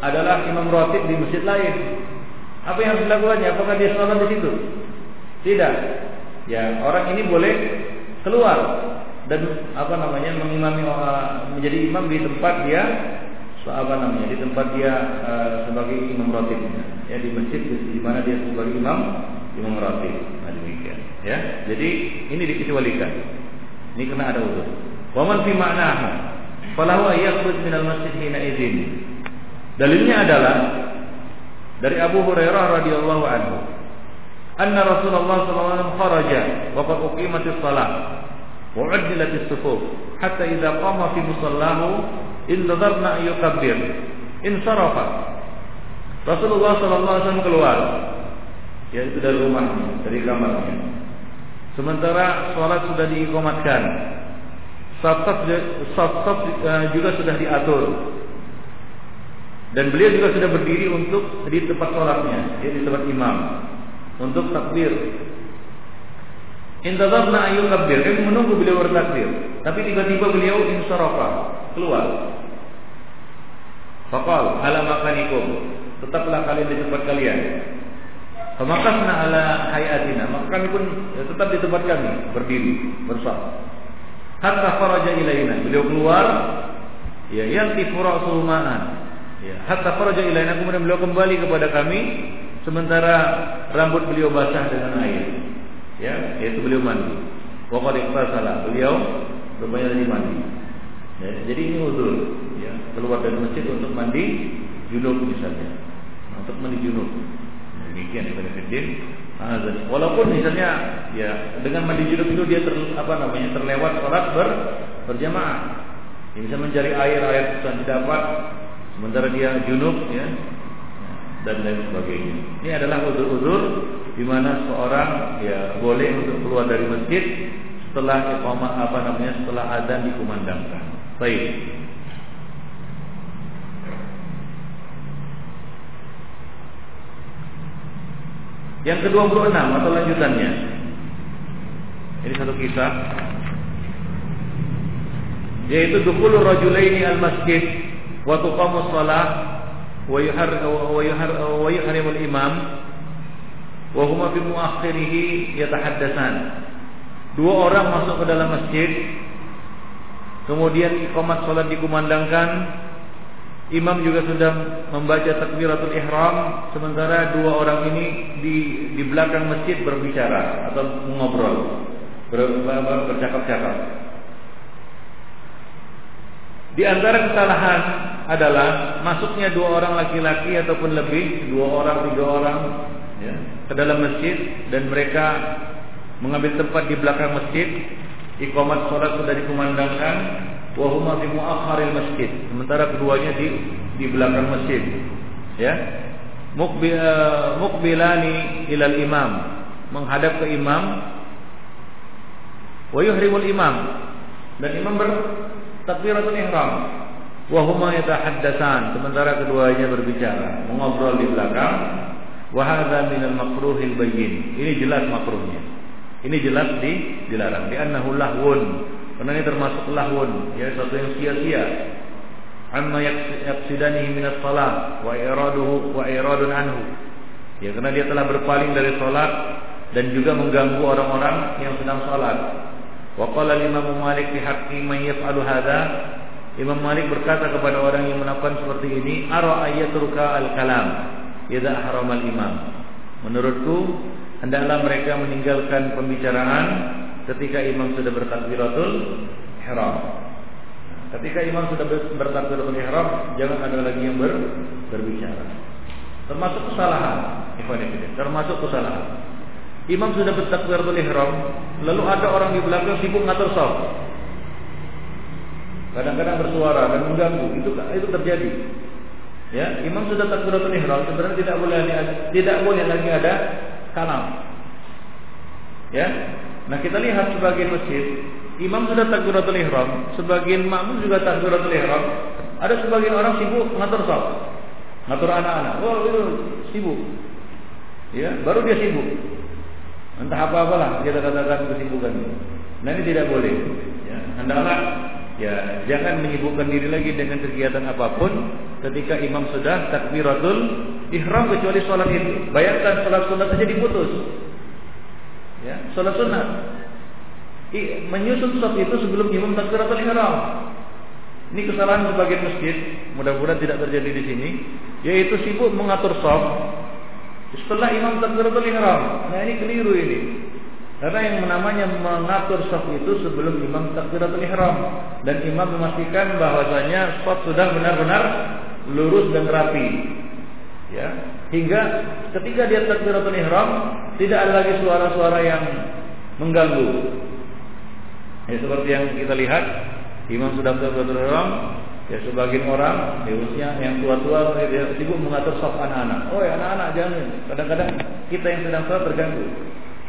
adalah imam rotib di masjid lain. Apa yang dilakukannya? Apakah dia sholat di situ? Tidak. Ya, orang ini boleh keluar dan apa namanya mengimami uh, menjadi imam di tempat dia apa namanya di tempat dia uh, sebagai imam rotib. Ya di masjid di, mana dia sebagai imam imam rotib. Nah demikian. Ya jadi ini dikecualikan. Ini kena ada udur. Waman fi maknaha falahu ayakhruj minal masjid hina izin. Dalilnya adalah dari Abu Hurairah radhiyallahu anhu. Anna Rasulullah sallallahu alaihi wasallam kharaja wa qad shalah وعدلت الصفوف حتى إذا قام في مصلاه انتظرنا أن يكبر انصرف Rasulullah SAW keluar yaitu dari rumahnya, dari kamarnya. Sementara sholat sudah diikomatkan, saf-saf juga sudah diatur, dan beliau juga sudah berdiri untuk di tempat sholatnya, yaitu di tempat imam, untuk takbir Intadharna ayu kabir. Kami menunggu beliau bertakbir. Tapi tiba-tiba beliau insarafa. Keluar. Fakal ala makanikum. Tetaplah kalian di tempat kalian. Famakasna ala hayatina. Maka kami pun ya, tetap di tempat kami. Berdiri. Bersama. Hatta faraja ilaina. Beliau keluar. Ya, yang tifura'sul ma'an. Ya, hatta faraja ilaina. Kemudian beliau kembali kepada kami. Sementara rambut beliau basah dengan air ya yaitu beliau mandi. Pokok salah beliau rupanya tadi mandi. Ya, jadi ini udur ya keluar dari masjid untuk mandi junub misalnya. Untuk mandi junub. Nah, demikian Ibn Fiddin walaupun misalnya ya dengan mandi junub itu dia ter, apa namanya terlewat sholat ber, berjamaah. Dia bisa mencari air air susah didapat sementara dia junub ya dan lain sebagainya. Ini adalah udur-udur di mana seorang ya boleh untuk keluar dari masjid setelah iqamah apa namanya setelah adzan dikumandangkan. Baik. Yang ke-26 atau lanjutannya. Ini satu kisah yaitu dukhulur rajulaini al-masjid wa tuqamus shalah imam. Wa huma fi muakhirih yatahaddatsan. Dua orang masuk ke dalam masjid. Kemudian iqamat salat dikumandangkan. Imam juga sudah membaca takbiratul ihram. Sementara dua orang ini di di belakang masjid berbicara atau mengobrol. Ber, bercakap-cakap. Di antara kesalahan adalah masuknya dua orang laki-laki ataupun lebih, dua orang, tiga orang ya, ke dalam masjid dan mereka mengambil tempat di belakang masjid. Iqamat sholat sudah dikumandangkan, wahuma fi masjid. Sementara keduanya di di belakang masjid. Ya. Eh, mukbilani ilal imam, menghadap ke imam. Wa imam dan imam bertakbiratul ihram. Wa huma yatahaddatsan, sementara keduanya berbicara, mengobrol di belakang. Wa hadza minal makruhil bayyin. Ini jelas makruhnya. Ini jelas di dilarang. Di annahu lahwun karena ini termasuk lahun, ya sesuatu yang sia-sia. Amma yaqsidanihi min as-salat wa iraduhu wa iradun anhu. Ya karena dia telah berpaling dari salat dan juga mengganggu orang-orang yang sedang salat. Wa qala Imam Malik fi haqqi man yaf'alu hadza Imam Malik berkata kepada orang yang melakukan seperti ini, ara ayatruka al-kalam idza harama al-imam. Menurutku hendaklah mereka meninggalkan pembicaraan ketika imam sudah bertakbiratul ihram. Ketika imam sudah bertakbiratul ihram, jangan ada lagi yang ber, berbicara. Termasuk kesalahan, termasuk kesalahan. Imam sudah bertakbiratul ihram, lalu ada orang di belakang sibuk ngatur shaf. Kadang-kadang bersuara dan mengganggu, itu itu terjadi. Ya, imam sudah takbiratul ihram, sebenarnya tidak boleh tidak boleh lagi ada kalam. Ya, Nah kita lihat sebagian masjid Imam sudah takbiratul ihram Sebagian makmum juga takbiratul ihram Ada sebagian orang sibuk ngatur saf Ngatur anak-anak Oh itu sibuk Ya, baru dia sibuk Entah apa-apalah kita katakan kesibukan Nah ini tidak boleh ya, Hendaklah ya jangan menyibukkan diri lagi dengan kegiatan apa pun ketika imam sudah takbiratul ihram kecuali sholat itu. Bayangkan sholat sunat saja diputus ya, sholat sunat. Menyusun sholat itu sebelum imam takbiratul ihram. Ini kesalahan sebagian masjid, mudah-mudahan tidak terjadi di sini, yaitu sibuk mengatur sholat setelah imam takbiratul ihram. Nah ini keliru ini. Karena yang namanya mengatur sholat itu sebelum imam takbiratul ihram dan imam memastikan bahwasanya sholat sudah benar-benar lurus dan rapi. Ya, hingga ketika dia takbiratul ihram tidak ada lagi suara-suara yang mengganggu. Ya seperti yang kita lihat, imam sudah takbiratul ihram, ya sebagian orang ya usia yang tua-tua dia sibuk mengatur saf anak-anak. Oh ya anak-anak jangan. Kadang-kadang kita yang sedang sholat terganggu.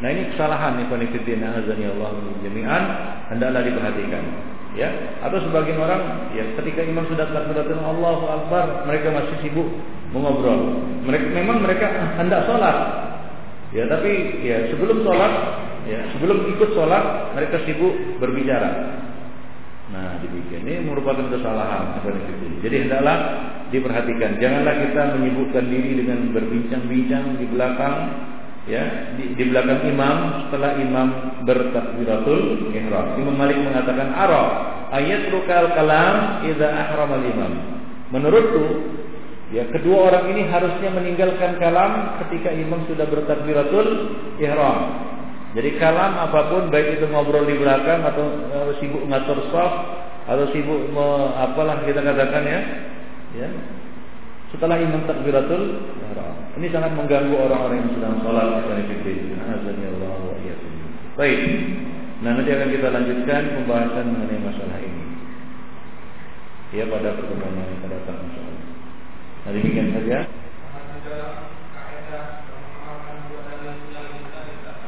Nah ini kesalahan nih konfidina azani Allah jami'an hendaklah diperhatikan. Ya, atau sebagian orang ya ketika imam sudah takbiratul Allahu Akbar mereka masih sibuk mengobrol. Mereka memang mereka hendak sholat. Ya, tapi ya sebelum sholat, ya sebelum ikut sholat mereka sibuk berbicara. Nah, demikian ini merupakan kesalahan Jadi hendaklah diperhatikan. Janganlah kita menyibukkan diri dengan berbincang-bincang di belakang ya di, di belakang imam setelah imam bertakbiratul ihram. Imam Malik mengatakan ara ayat rukal kalam idza ahramal imam. Menurutku Ya, kedua orang ini harusnya meninggalkan kalam ketika imam sudah bertakbiratul ihram. Jadi kalam apa pun baik itu ngobrol di belakang atau uh, sibuk ngatur shaf atau sibuk me, apalah kita katakan ya. Ya. Setelah imam takbiratul ihram. Ini sangat mengganggu orang-orang yang sedang sholat di Allah wa Baik. Nah, nanti akan kita lanjutkan pembahasan mengenai masalah ini. Ya pada pertemuan yang akan datang insyaallah. Nah demikian saja.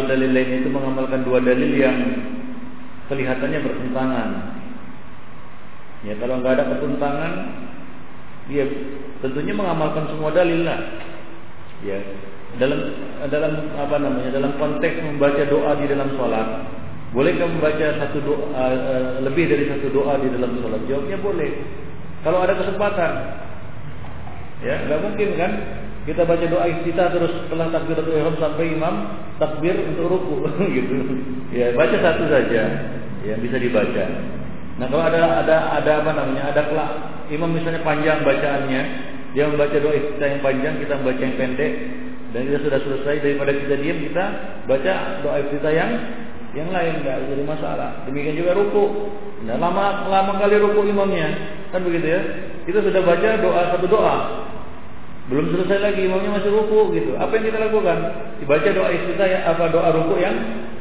Imalu dalil lain itu mengamalkan dua dalil yang kelihatannya bertentangan. Ya kalau nggak ada pertentangan, dia tentunya mengamalkan semua dalil lah. Ya dalam dalam apa namanya dalam konteks membaca doa di dalam sholat, bolehkah membaca satu doa uh, lebih dari satu doa di dalam sholat? Jawabnya boleh. Kalau ada kesempatan, ya nggak mungkin kan? Kita baca doa iftitah terus setelah takbiratul ihram sampai imam takbir untuk ruku gitu. Ya, baca satu saja yang bisa dibaca. Nah, kalau ada ada ada apa namanya? Ada kelak imam misalnya panjang bacaannya, dia membaca doa iftitah yang panjang, kita membaca yang pendek dan kita sudah selesai daripada kita diam kita baca doa iftitah yang yang lain enggak jadi masalah. Demikian juga ruku. Nah, lama lama kali ruku imamnya, kan begitu ya? Kita sudah baca doa satu doa, belum selesai lagi imamnya masih ruku gitu. Apa yang kita lakukan? Dibaca doa istiftah ya, apa doa ruku yang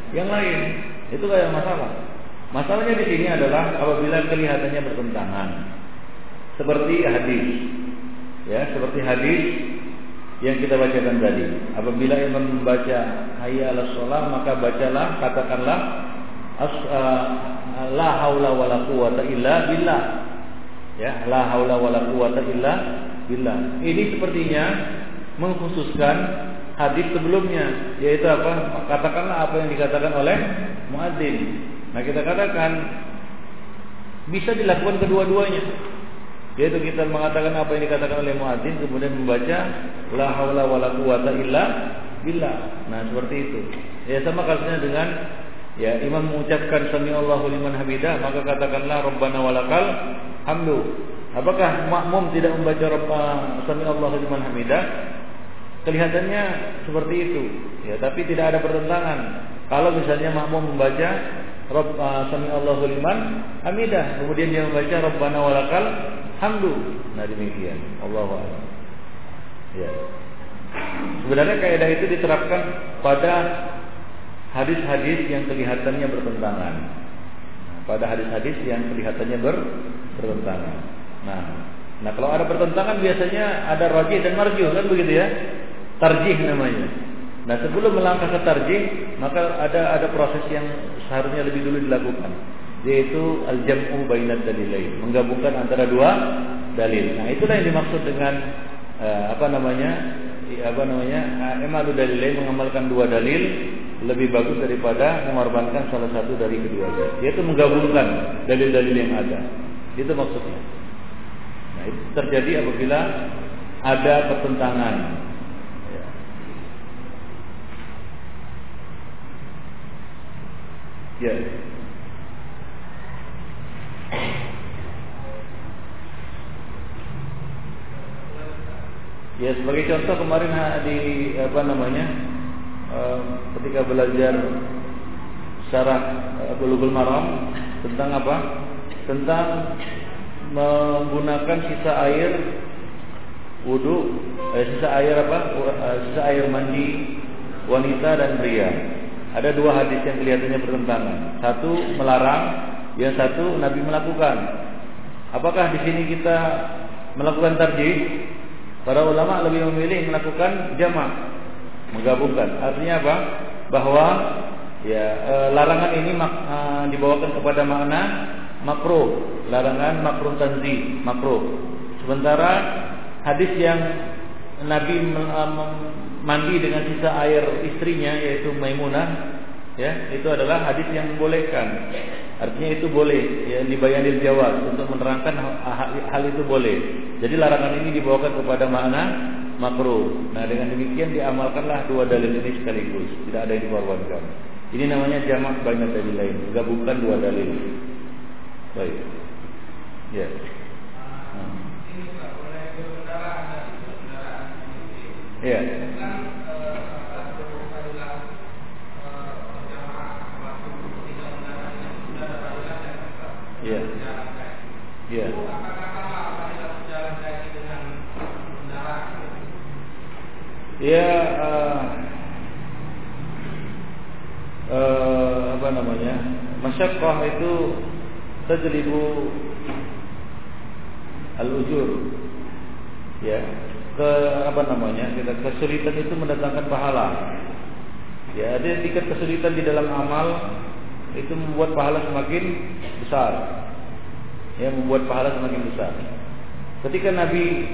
yang lain. Itu kayak masalah. Masalahnya di sini adalah apabila kelihatannya bertentangan. Seperti hadis. Ya, seperti hadis yang kita bacakan tadi. Apabila imam membaca hayya 'alas shalah maka bacalah katakanlah as, uh, la haula wala quwata illa billah. Ya, la haula wala quwata illa billah. Ini sepertinya mengkhususkan hadis sebelumnya, yaitu apa? Katakanlah apa yang dikatakan oleh muadzin. Nah, kita katakan bisa dilakukan kedua-duanya. Yaitu kita mengatakan apa yang dikatakan oleh muadzin kemudian membaca la haula wala quwata illa billah. Nah, seperti itu. Ya sama kasusnya dengan ya imam mengucapkan sami Allahu liman hamidah maka katakanlah rabbana walakal hamdu Apakah makmum tidak membaca Rabbana Sami Allahu liman hamidah? Kelihatannya seperti itu. Ya, tapi tidak ada pertentangan. Kalau misalnya makmum membaca Rabb Sami Allahu liman hamidah, kemudian dia membaca Rabbana walakal hamdu. Nah, demikian. Allahu a'lam. Ya. Sebenarnya kaidah itu diterapkan pada hadis-hadis yang kelihatannya bertentangan. Pada hadis-hadis yang kelihatannya ber bertentangan. Nah, nah kalau ada pertentangan biasanya ada rajih dan marjuh kan begitu ya? Tarjih namanya. Nah, sebelum melangkah ke tarjih, maka ada ada proses yang seharusnya lebih dulu dilakukan, yaitu al-jam'u bainad dalilain, menggabungkan antara dua dalil. Nah, itulah yang dimaksud dengan uh, apa namanya? apa namanya? Emalu dalilain mengamalkan dua dalil lebih bagus daripada mengorbankan salah satu dari keduanya. Yaitu menggabungkan dalil-dalil yang ada. Itu maksudnya. Nah, itu terjadi apabila ada pertentangan. Ya. ya. Ya sebagai contoh kemarin di apa namanya ketika belajar syarah Bulughul Maram tentang apa? Tentang menggunakan sisa air wudhu, eh, sisa air apa? Eh, sisa air mandi wanita dan pria. Ada dua hadis yang kelihatannya bertentangan. Satu melarang, yang satu Nabi melakukan. Apakah di sini kita melakukan tarjih? Para ulama lebih memilih melakukan jamak, menggabungkan. Artinya apa? Bahwa ya e, larangan ini mak, e, dibawakan kepada makna makruh, larangan makruh tanzi, makruh. Sementara hadis yang Nabi mandi dengan sisa air istrinya yaitu Maimunah ya itu adalah hadis yang membolehkan. Artinya itu boleh ya dibayanil jawab untuk menerangkan hal itu boleh. Jadi larangan ini dibawakan kepada makna makruh. Nah dengan demikian diamalkanlah dua dalil ini sekaligus. Tidak ada yang dikorbankan. Ini namanya jamak banyak dalil lain. Gabungkan dua dalil Baik. Ya. Ya. Ya. Ya. Ya, uh, uh, apa namanya? Masyarakat itu tajlibu al-ujur. Ya, ke apa namanya? Kita kesulitan itu mendatangkan pahala. Ya, ada tingkat kesulitan di dalam amal itu membuat pahala semakin besar. Ya, membuat pahala semakin besar. Ketika Nabi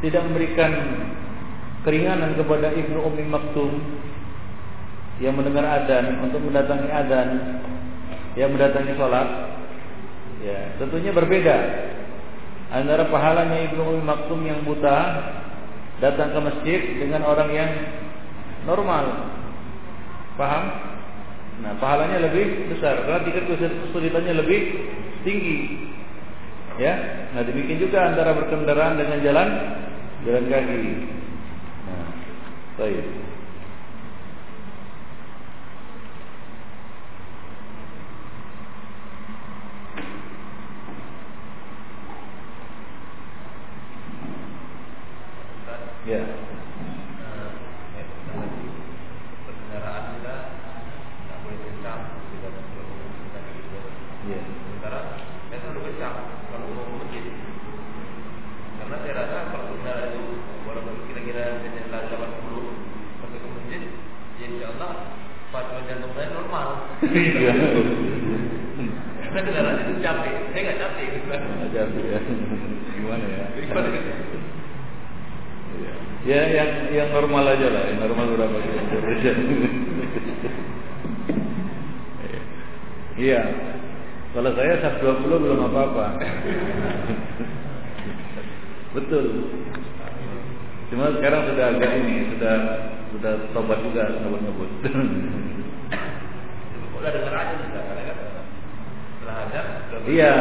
tidak memberikan keringanan kepada Ibnu Ummi Maktum yang mendengar adzan untuk mendatangi adzan yang mendatangi sholat Ya, tentunya berbeda antara pahalanya Ibnu Umi Maktum yang buta datang ke masjid dengan orang yang normal. Paham? Nah, pahalanya lebih besar karena tingkat kesulitannya lebih tinggi. Ya. Nah, demikian juga antara berkendaraan dengan jalan jalan kaki. Nah, baik. Sudah sudah tobat juga ngebut-ngebut. Udah dengar aja sudah, karena kan setelah ada. Iya,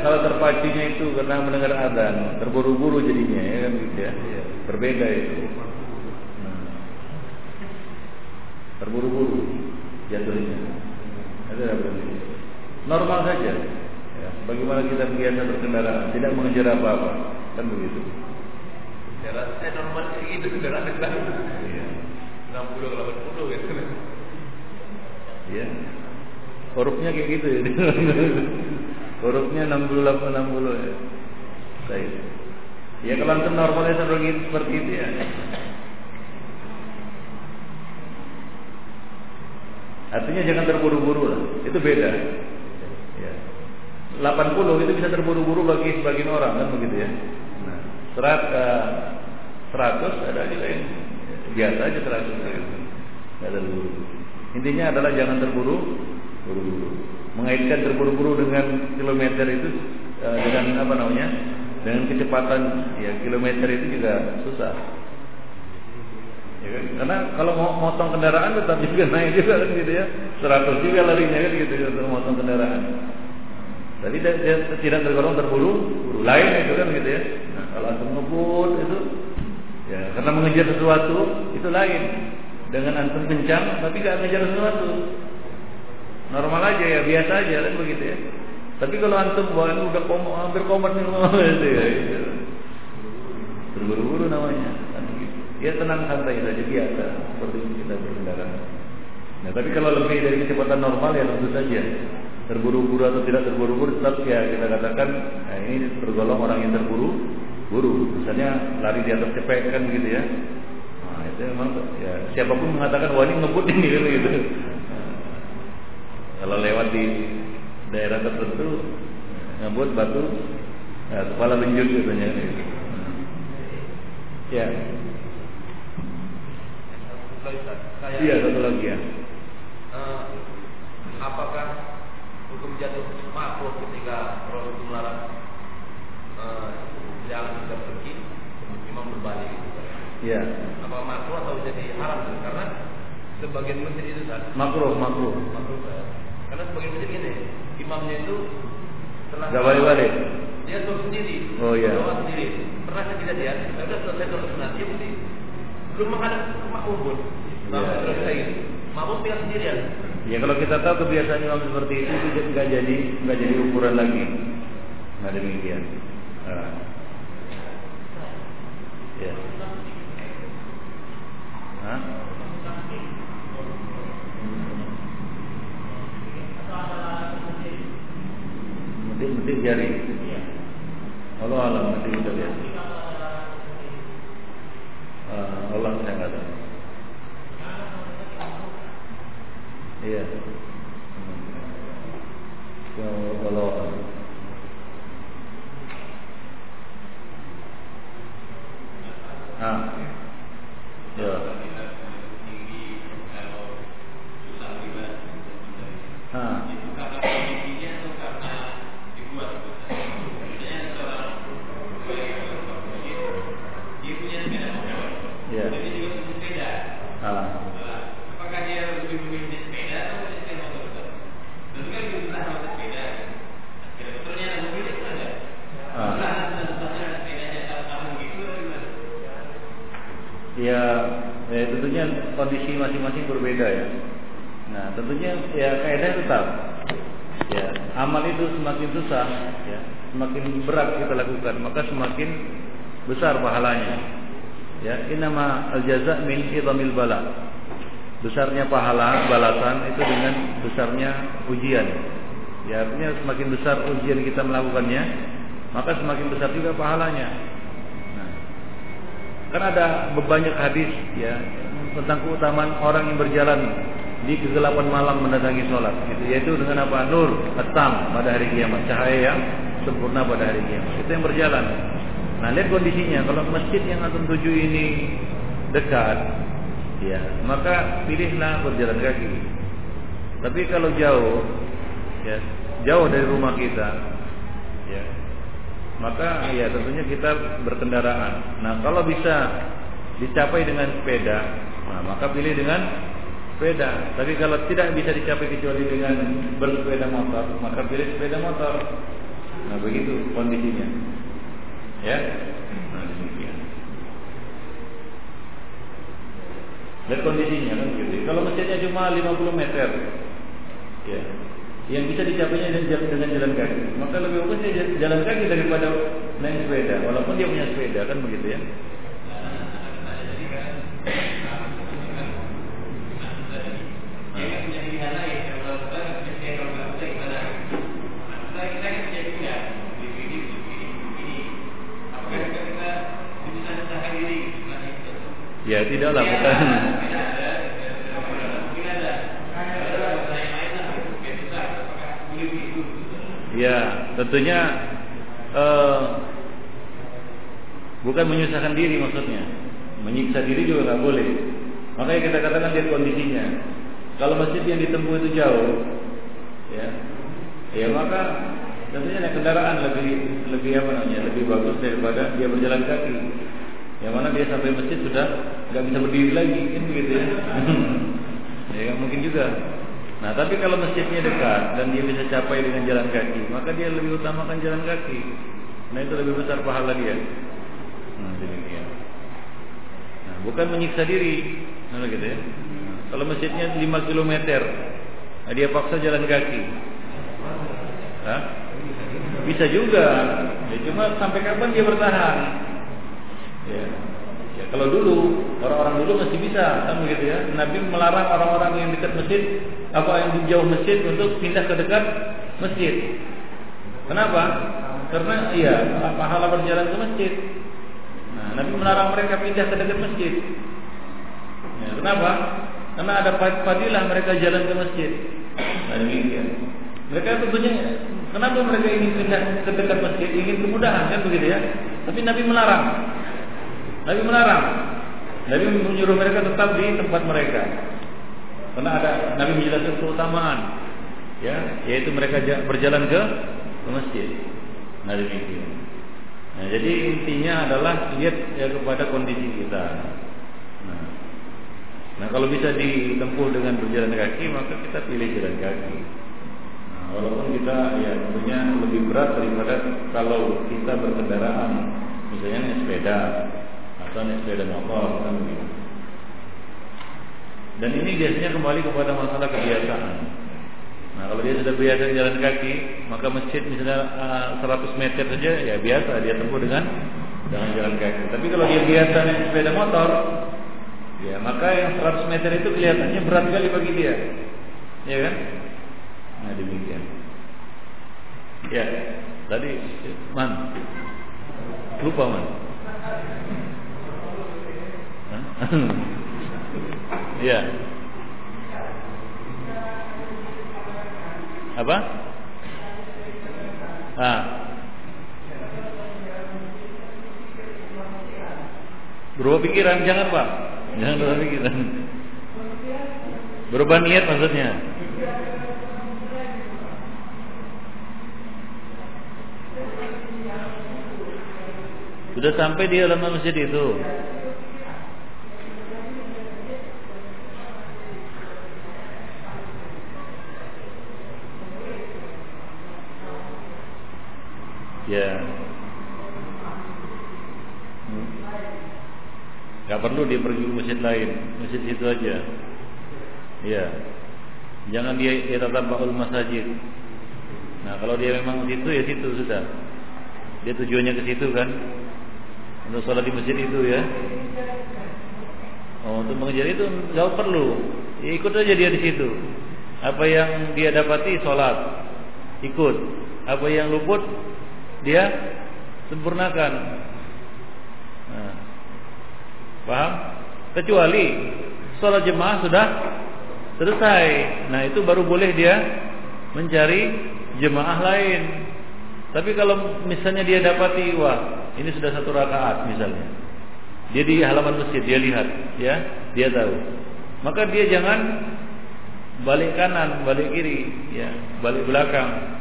kalau terpacunya itu karena mendengar adzan, terburu-buru jadinya ya kan gitu ya. Iya, Berbeda itu. Nah. Terburu-buru jatuhnya. Itu tidak berhenti. Normal saja. Ya, bagaimana kita biasa berkendara, tidak mengejar apa-apa, kan begitu. Ya rasa saya normal kayak gitu kendaraan kan. Iya. 60 80 gitu. Iya. Hurufnya kayak gitu ya. Hurufnya 68 60 ya. Baik. Ya kalau antum normalnya seperti itu, seperti itu ya. Artinya jangan terburu-buru lah. Itu beda. Ya. 80 itu bisa terburu-buru bagi sebagian orang kan begitu ya. Serat uh, 100 ada juga yang biasa aja 100 gitu. Enggak terburu. Intinya adalah jangan terburu buru-buru. Mengaitkan terburu-buru dengan kilometer itu uh, dengan apa namanya? Dengan kecepatan ya kilometer itu juga susah. Ya kan? Karena kalau mau motong kendaraan tetap juga naik juga kan gitu ya. 100 juga larinya kan gitu ya untuk motong kendaraan. Tapi dia, dia tidak tergolong terburu buru lain itu kan gitu ya. Kalau antum ngebut itu ya karena mengejar sesuatu itu lain. Dengan antum kencang tapi gak mengejar sesuatu. Normal aja ya, biasa aja kan begitu ya. Tapi kalau antum bawa udah kom hampir komat nih gitu ya. Gitu. Terburu-buru namanya. Kan begitu. Ya tenang santai saja biasa seperti kita berkendara. Nah, tapi kalau lebih dari kecepatan normal ya tentu saja terburu-buru atau tidak terburu-buru tetap ya kita katakan nah ini tergolong orang yang terburu buru misalnya lari di atas cepet kan gitu ya. Nah itu memang ya siapa pun mengatakan wah ini ngebut ini gitu. Nah, kalau lewat di daerah tertentu ngebut batu ya, kepala benjut biasanya gitu. Ya. Iya satu lagi ya. Uh, apakah hukum jatuh makruh ketika Rasul melarang uh, jalan kita pergi imam berbalik Iya. Apa makruh atau jadi haram tuh? Karena sebagian masjid itu kan makruh makruh makruh kan? Karena sebagian masjid ini imamnya itu setelah Gak balik-balik? dia sholat sendiri. Oh, iya. Sholat sendiri. Pernah saya kejadian, saya udah selesai sholat sunat, dia mesti belum sudah iya. selesai gitu. Makmum tinggal sendirian. Ya kalau kita tahu kebiasaan imam seperti itu itu nggak jadi nggak jadi ukuran lagi. Nah demikian. Uh, ya. Metik-metik jari. Allah alam nanti kita lihat. Uh, Allah saya nggak tahu. Iya. Kalau Ah. Ya. Ah. Ya. Ah. Apakah dia lebih memilih sepeda atau memilih sepeda motor? Tentu kan lebih mudah motor sepeda. Sepeda motornya ada mobilnya kan ada. Ah. Mudah tentunya sepedanya sama gitu atau gimana? Ya, ya tentunya kondisi masing-masing berbeda ya. Nah, tentunya ya kaidah tetap. Ya, amal itu semakin susah, ya, semakin berat kita lakukan, maka semakin besar pahalanya. Ya, inama al-jaza min idhamil bala. Besarnya pahala balasan itu dengan besarnya ujian. Ya, artinya semakin besar ujian kita melakukannya, maka semakin besar juga pahalanya. Nah, kan ada banyak hadis ya tentang keutamaan orang yang berjalan di kegelapan malam mendatangi sholat gitu. yaitu dengan apa nur atam pada hari kiamat cahaya yang sempurna pada hari kiamat itu yang berjalan nah lihat kondisinya kalau masjid yang antum tuju ini dekat ya maka pilihlah berjalan kaki tapi kalau jauh ya jauh dari rumah kita ya maka ya tentunya kita berkendaraan. Nah kalau bisa dicapai dengan sepeda, nah maka pilih dengan sepeda. Tapi kalau tidak bisa dicapai kecuali dengan bersepeda motor, maka pilih sepeda motor. Nah begitu kondisinya, ya. Nah demikian. Lihat kondisinya kan gitu. Kalau masjidnya cuma 50 meter, ya, yang bisa dicapainya dengan dengan jalan kaki. Maka lebih bagus dia jalan kaki daripada naik sepeda, walaupun dia punya sepeda kan begitu ya. Ya tidaklah bukan. Ya tentunya eh, bukan menyusahkan diri maksudnya, menyiksa diri juga nggak boleh. Makanya kita katakan lihat kondisinya. Kalau masjid yang ditempuh itu jauh, ya, ya maka tentunya naik kendaraan lebih lebih apa namanya lebih bagus daripada dia berjalan kaki. Yang mana dia sampai masjid sudah nggak bisa berdiri lagi, kan begitu ya? ya mungkin juga. Nah, tapi kalau masjidnya dekat dan dia bisa capai dengan jalan kaki, maka dia lebih utamakan jalan kaki. Nah, itu lebih besar pahala dia. Nah, demikian. Nah, bukan menyiksa diri, nah, gitu ya. Kalau masjidnya 5 km, nah, dia paksa jalan kaki. Hah? Bisa juga. Ya, cuma sampai kapan dia bertahan? Ya. ya kalau dulu orang-orang dulu masih bisa kan begitu ya. Nabi melarang orang-orang yang dekat masjid apa yang jauh masjid untuk pindah ke dekat masjid. Kenapa? Karena iya pahala berjalan ke masjid. Nah, Nabi melarang mereka pindah ke dekat masjid. Ya, kenapa? Karena ada fadilah mereka jalan ke masjid. Nah, demikian. Mereka tentunya kenapa mereka ingin pindah ke dekat masjid? Ingin kemudahan kan begitu ya. Tapi Nabi melarang. Nabi melarang. Nabi menyuruh mereka tetap di tempat mereka. Karena ada Nabi menjelaskan keutamaan, ya, yaitu mereka berjalan ke ke masjid. Nah demikian. Nah, jadi intinya adalah lihat ya kepada kondisi kita. Nah, nah kalau bisa ditempuh dengan berjalan kaki, maka kita pilih jalan kaki. Nah, walaupun kita ya tentunya lebih berat daripada kalau kita berkendaraan, misalnya sepeda naik sepeda motor kan. Dan ini biasanya kembali kepada masalah kebiasaan. Nah, kalau dia sudah biasa jalan kaki, maka masjid misalnya uh, 100 meter saja ya biasa dia tempuh dengan dengan jalan kaki. Tapi kalau dia biasa naik sepeda motor, ya maka yang 100 meter itu kelihatannya berat sekali bagi dia. Ya kan? Nah, demikian. Ya, tadi man lupa man. Ya. Apa? Ah. Berubah pikiran jangan Pak. Jangan berubah pikiran. Berubah niat maksudnya. Sudah sampai di halaman masjid itu. Ya. Hmm. Gak perlu dia pergi ke masjid lain, masjid itu aja. Ya. Jangan dia dia tetap baul masjid. Nah, kalau dia memang situ ya situ sudah. Dia tujuannya ke situ kan. Untuk sholat di masjid itu ya. Oh, untuk mengejar itu nggak perlu. Ya, ikut aja dia di situ. Apa yang dia dapati sholat, ikut. Apa yang luput dia sempurnakan. Paham? Kecuali sholat jemaah sudah selesai. Nah itu baru boleh dia mencari jemaah lain. Tapi kalau misalnya dia dapati wah ini sudah satu rakaat misalnya, dia di halaman masjid dia lihat, ya dia tahu. Maka dia jangan balik kanan, balik kiri, ya balik belakang.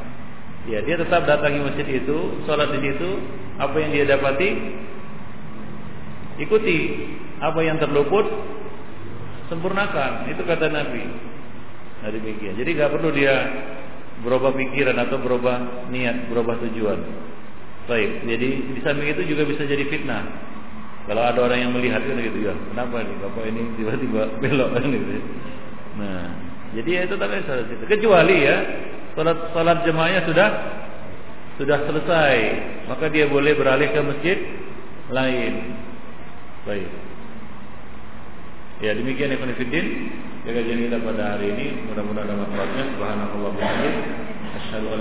Ya, dia tetap datangi masjid itu, sholat di situ, apa yang dia dapati, ikuti. Apa yang terluput, sempurnakan. Itu kata Nabi. Nah demikian. Jadi nggak perlu dia berubah pikiran atau berubah niat, berubah tujuan. Baik. Jadi di samping itu juga bisa jadi fitnah. Kalau ada orang yang melihat kan gitu ya, kenapa nih bapak ini tiba-tiba belok kan gitu. Nah, jadi ya itu tapi salah itu. Kecuali ya salat salat jemaahnya sudah sudah selesai, maka dia boleh beralih ke masjid lain. Baik. Ya demikian Ibn Fiddin kajian kita pada hari ini. Mudah-mudahan ada manfaatnya subhanallah wa bihamdihi asyhadu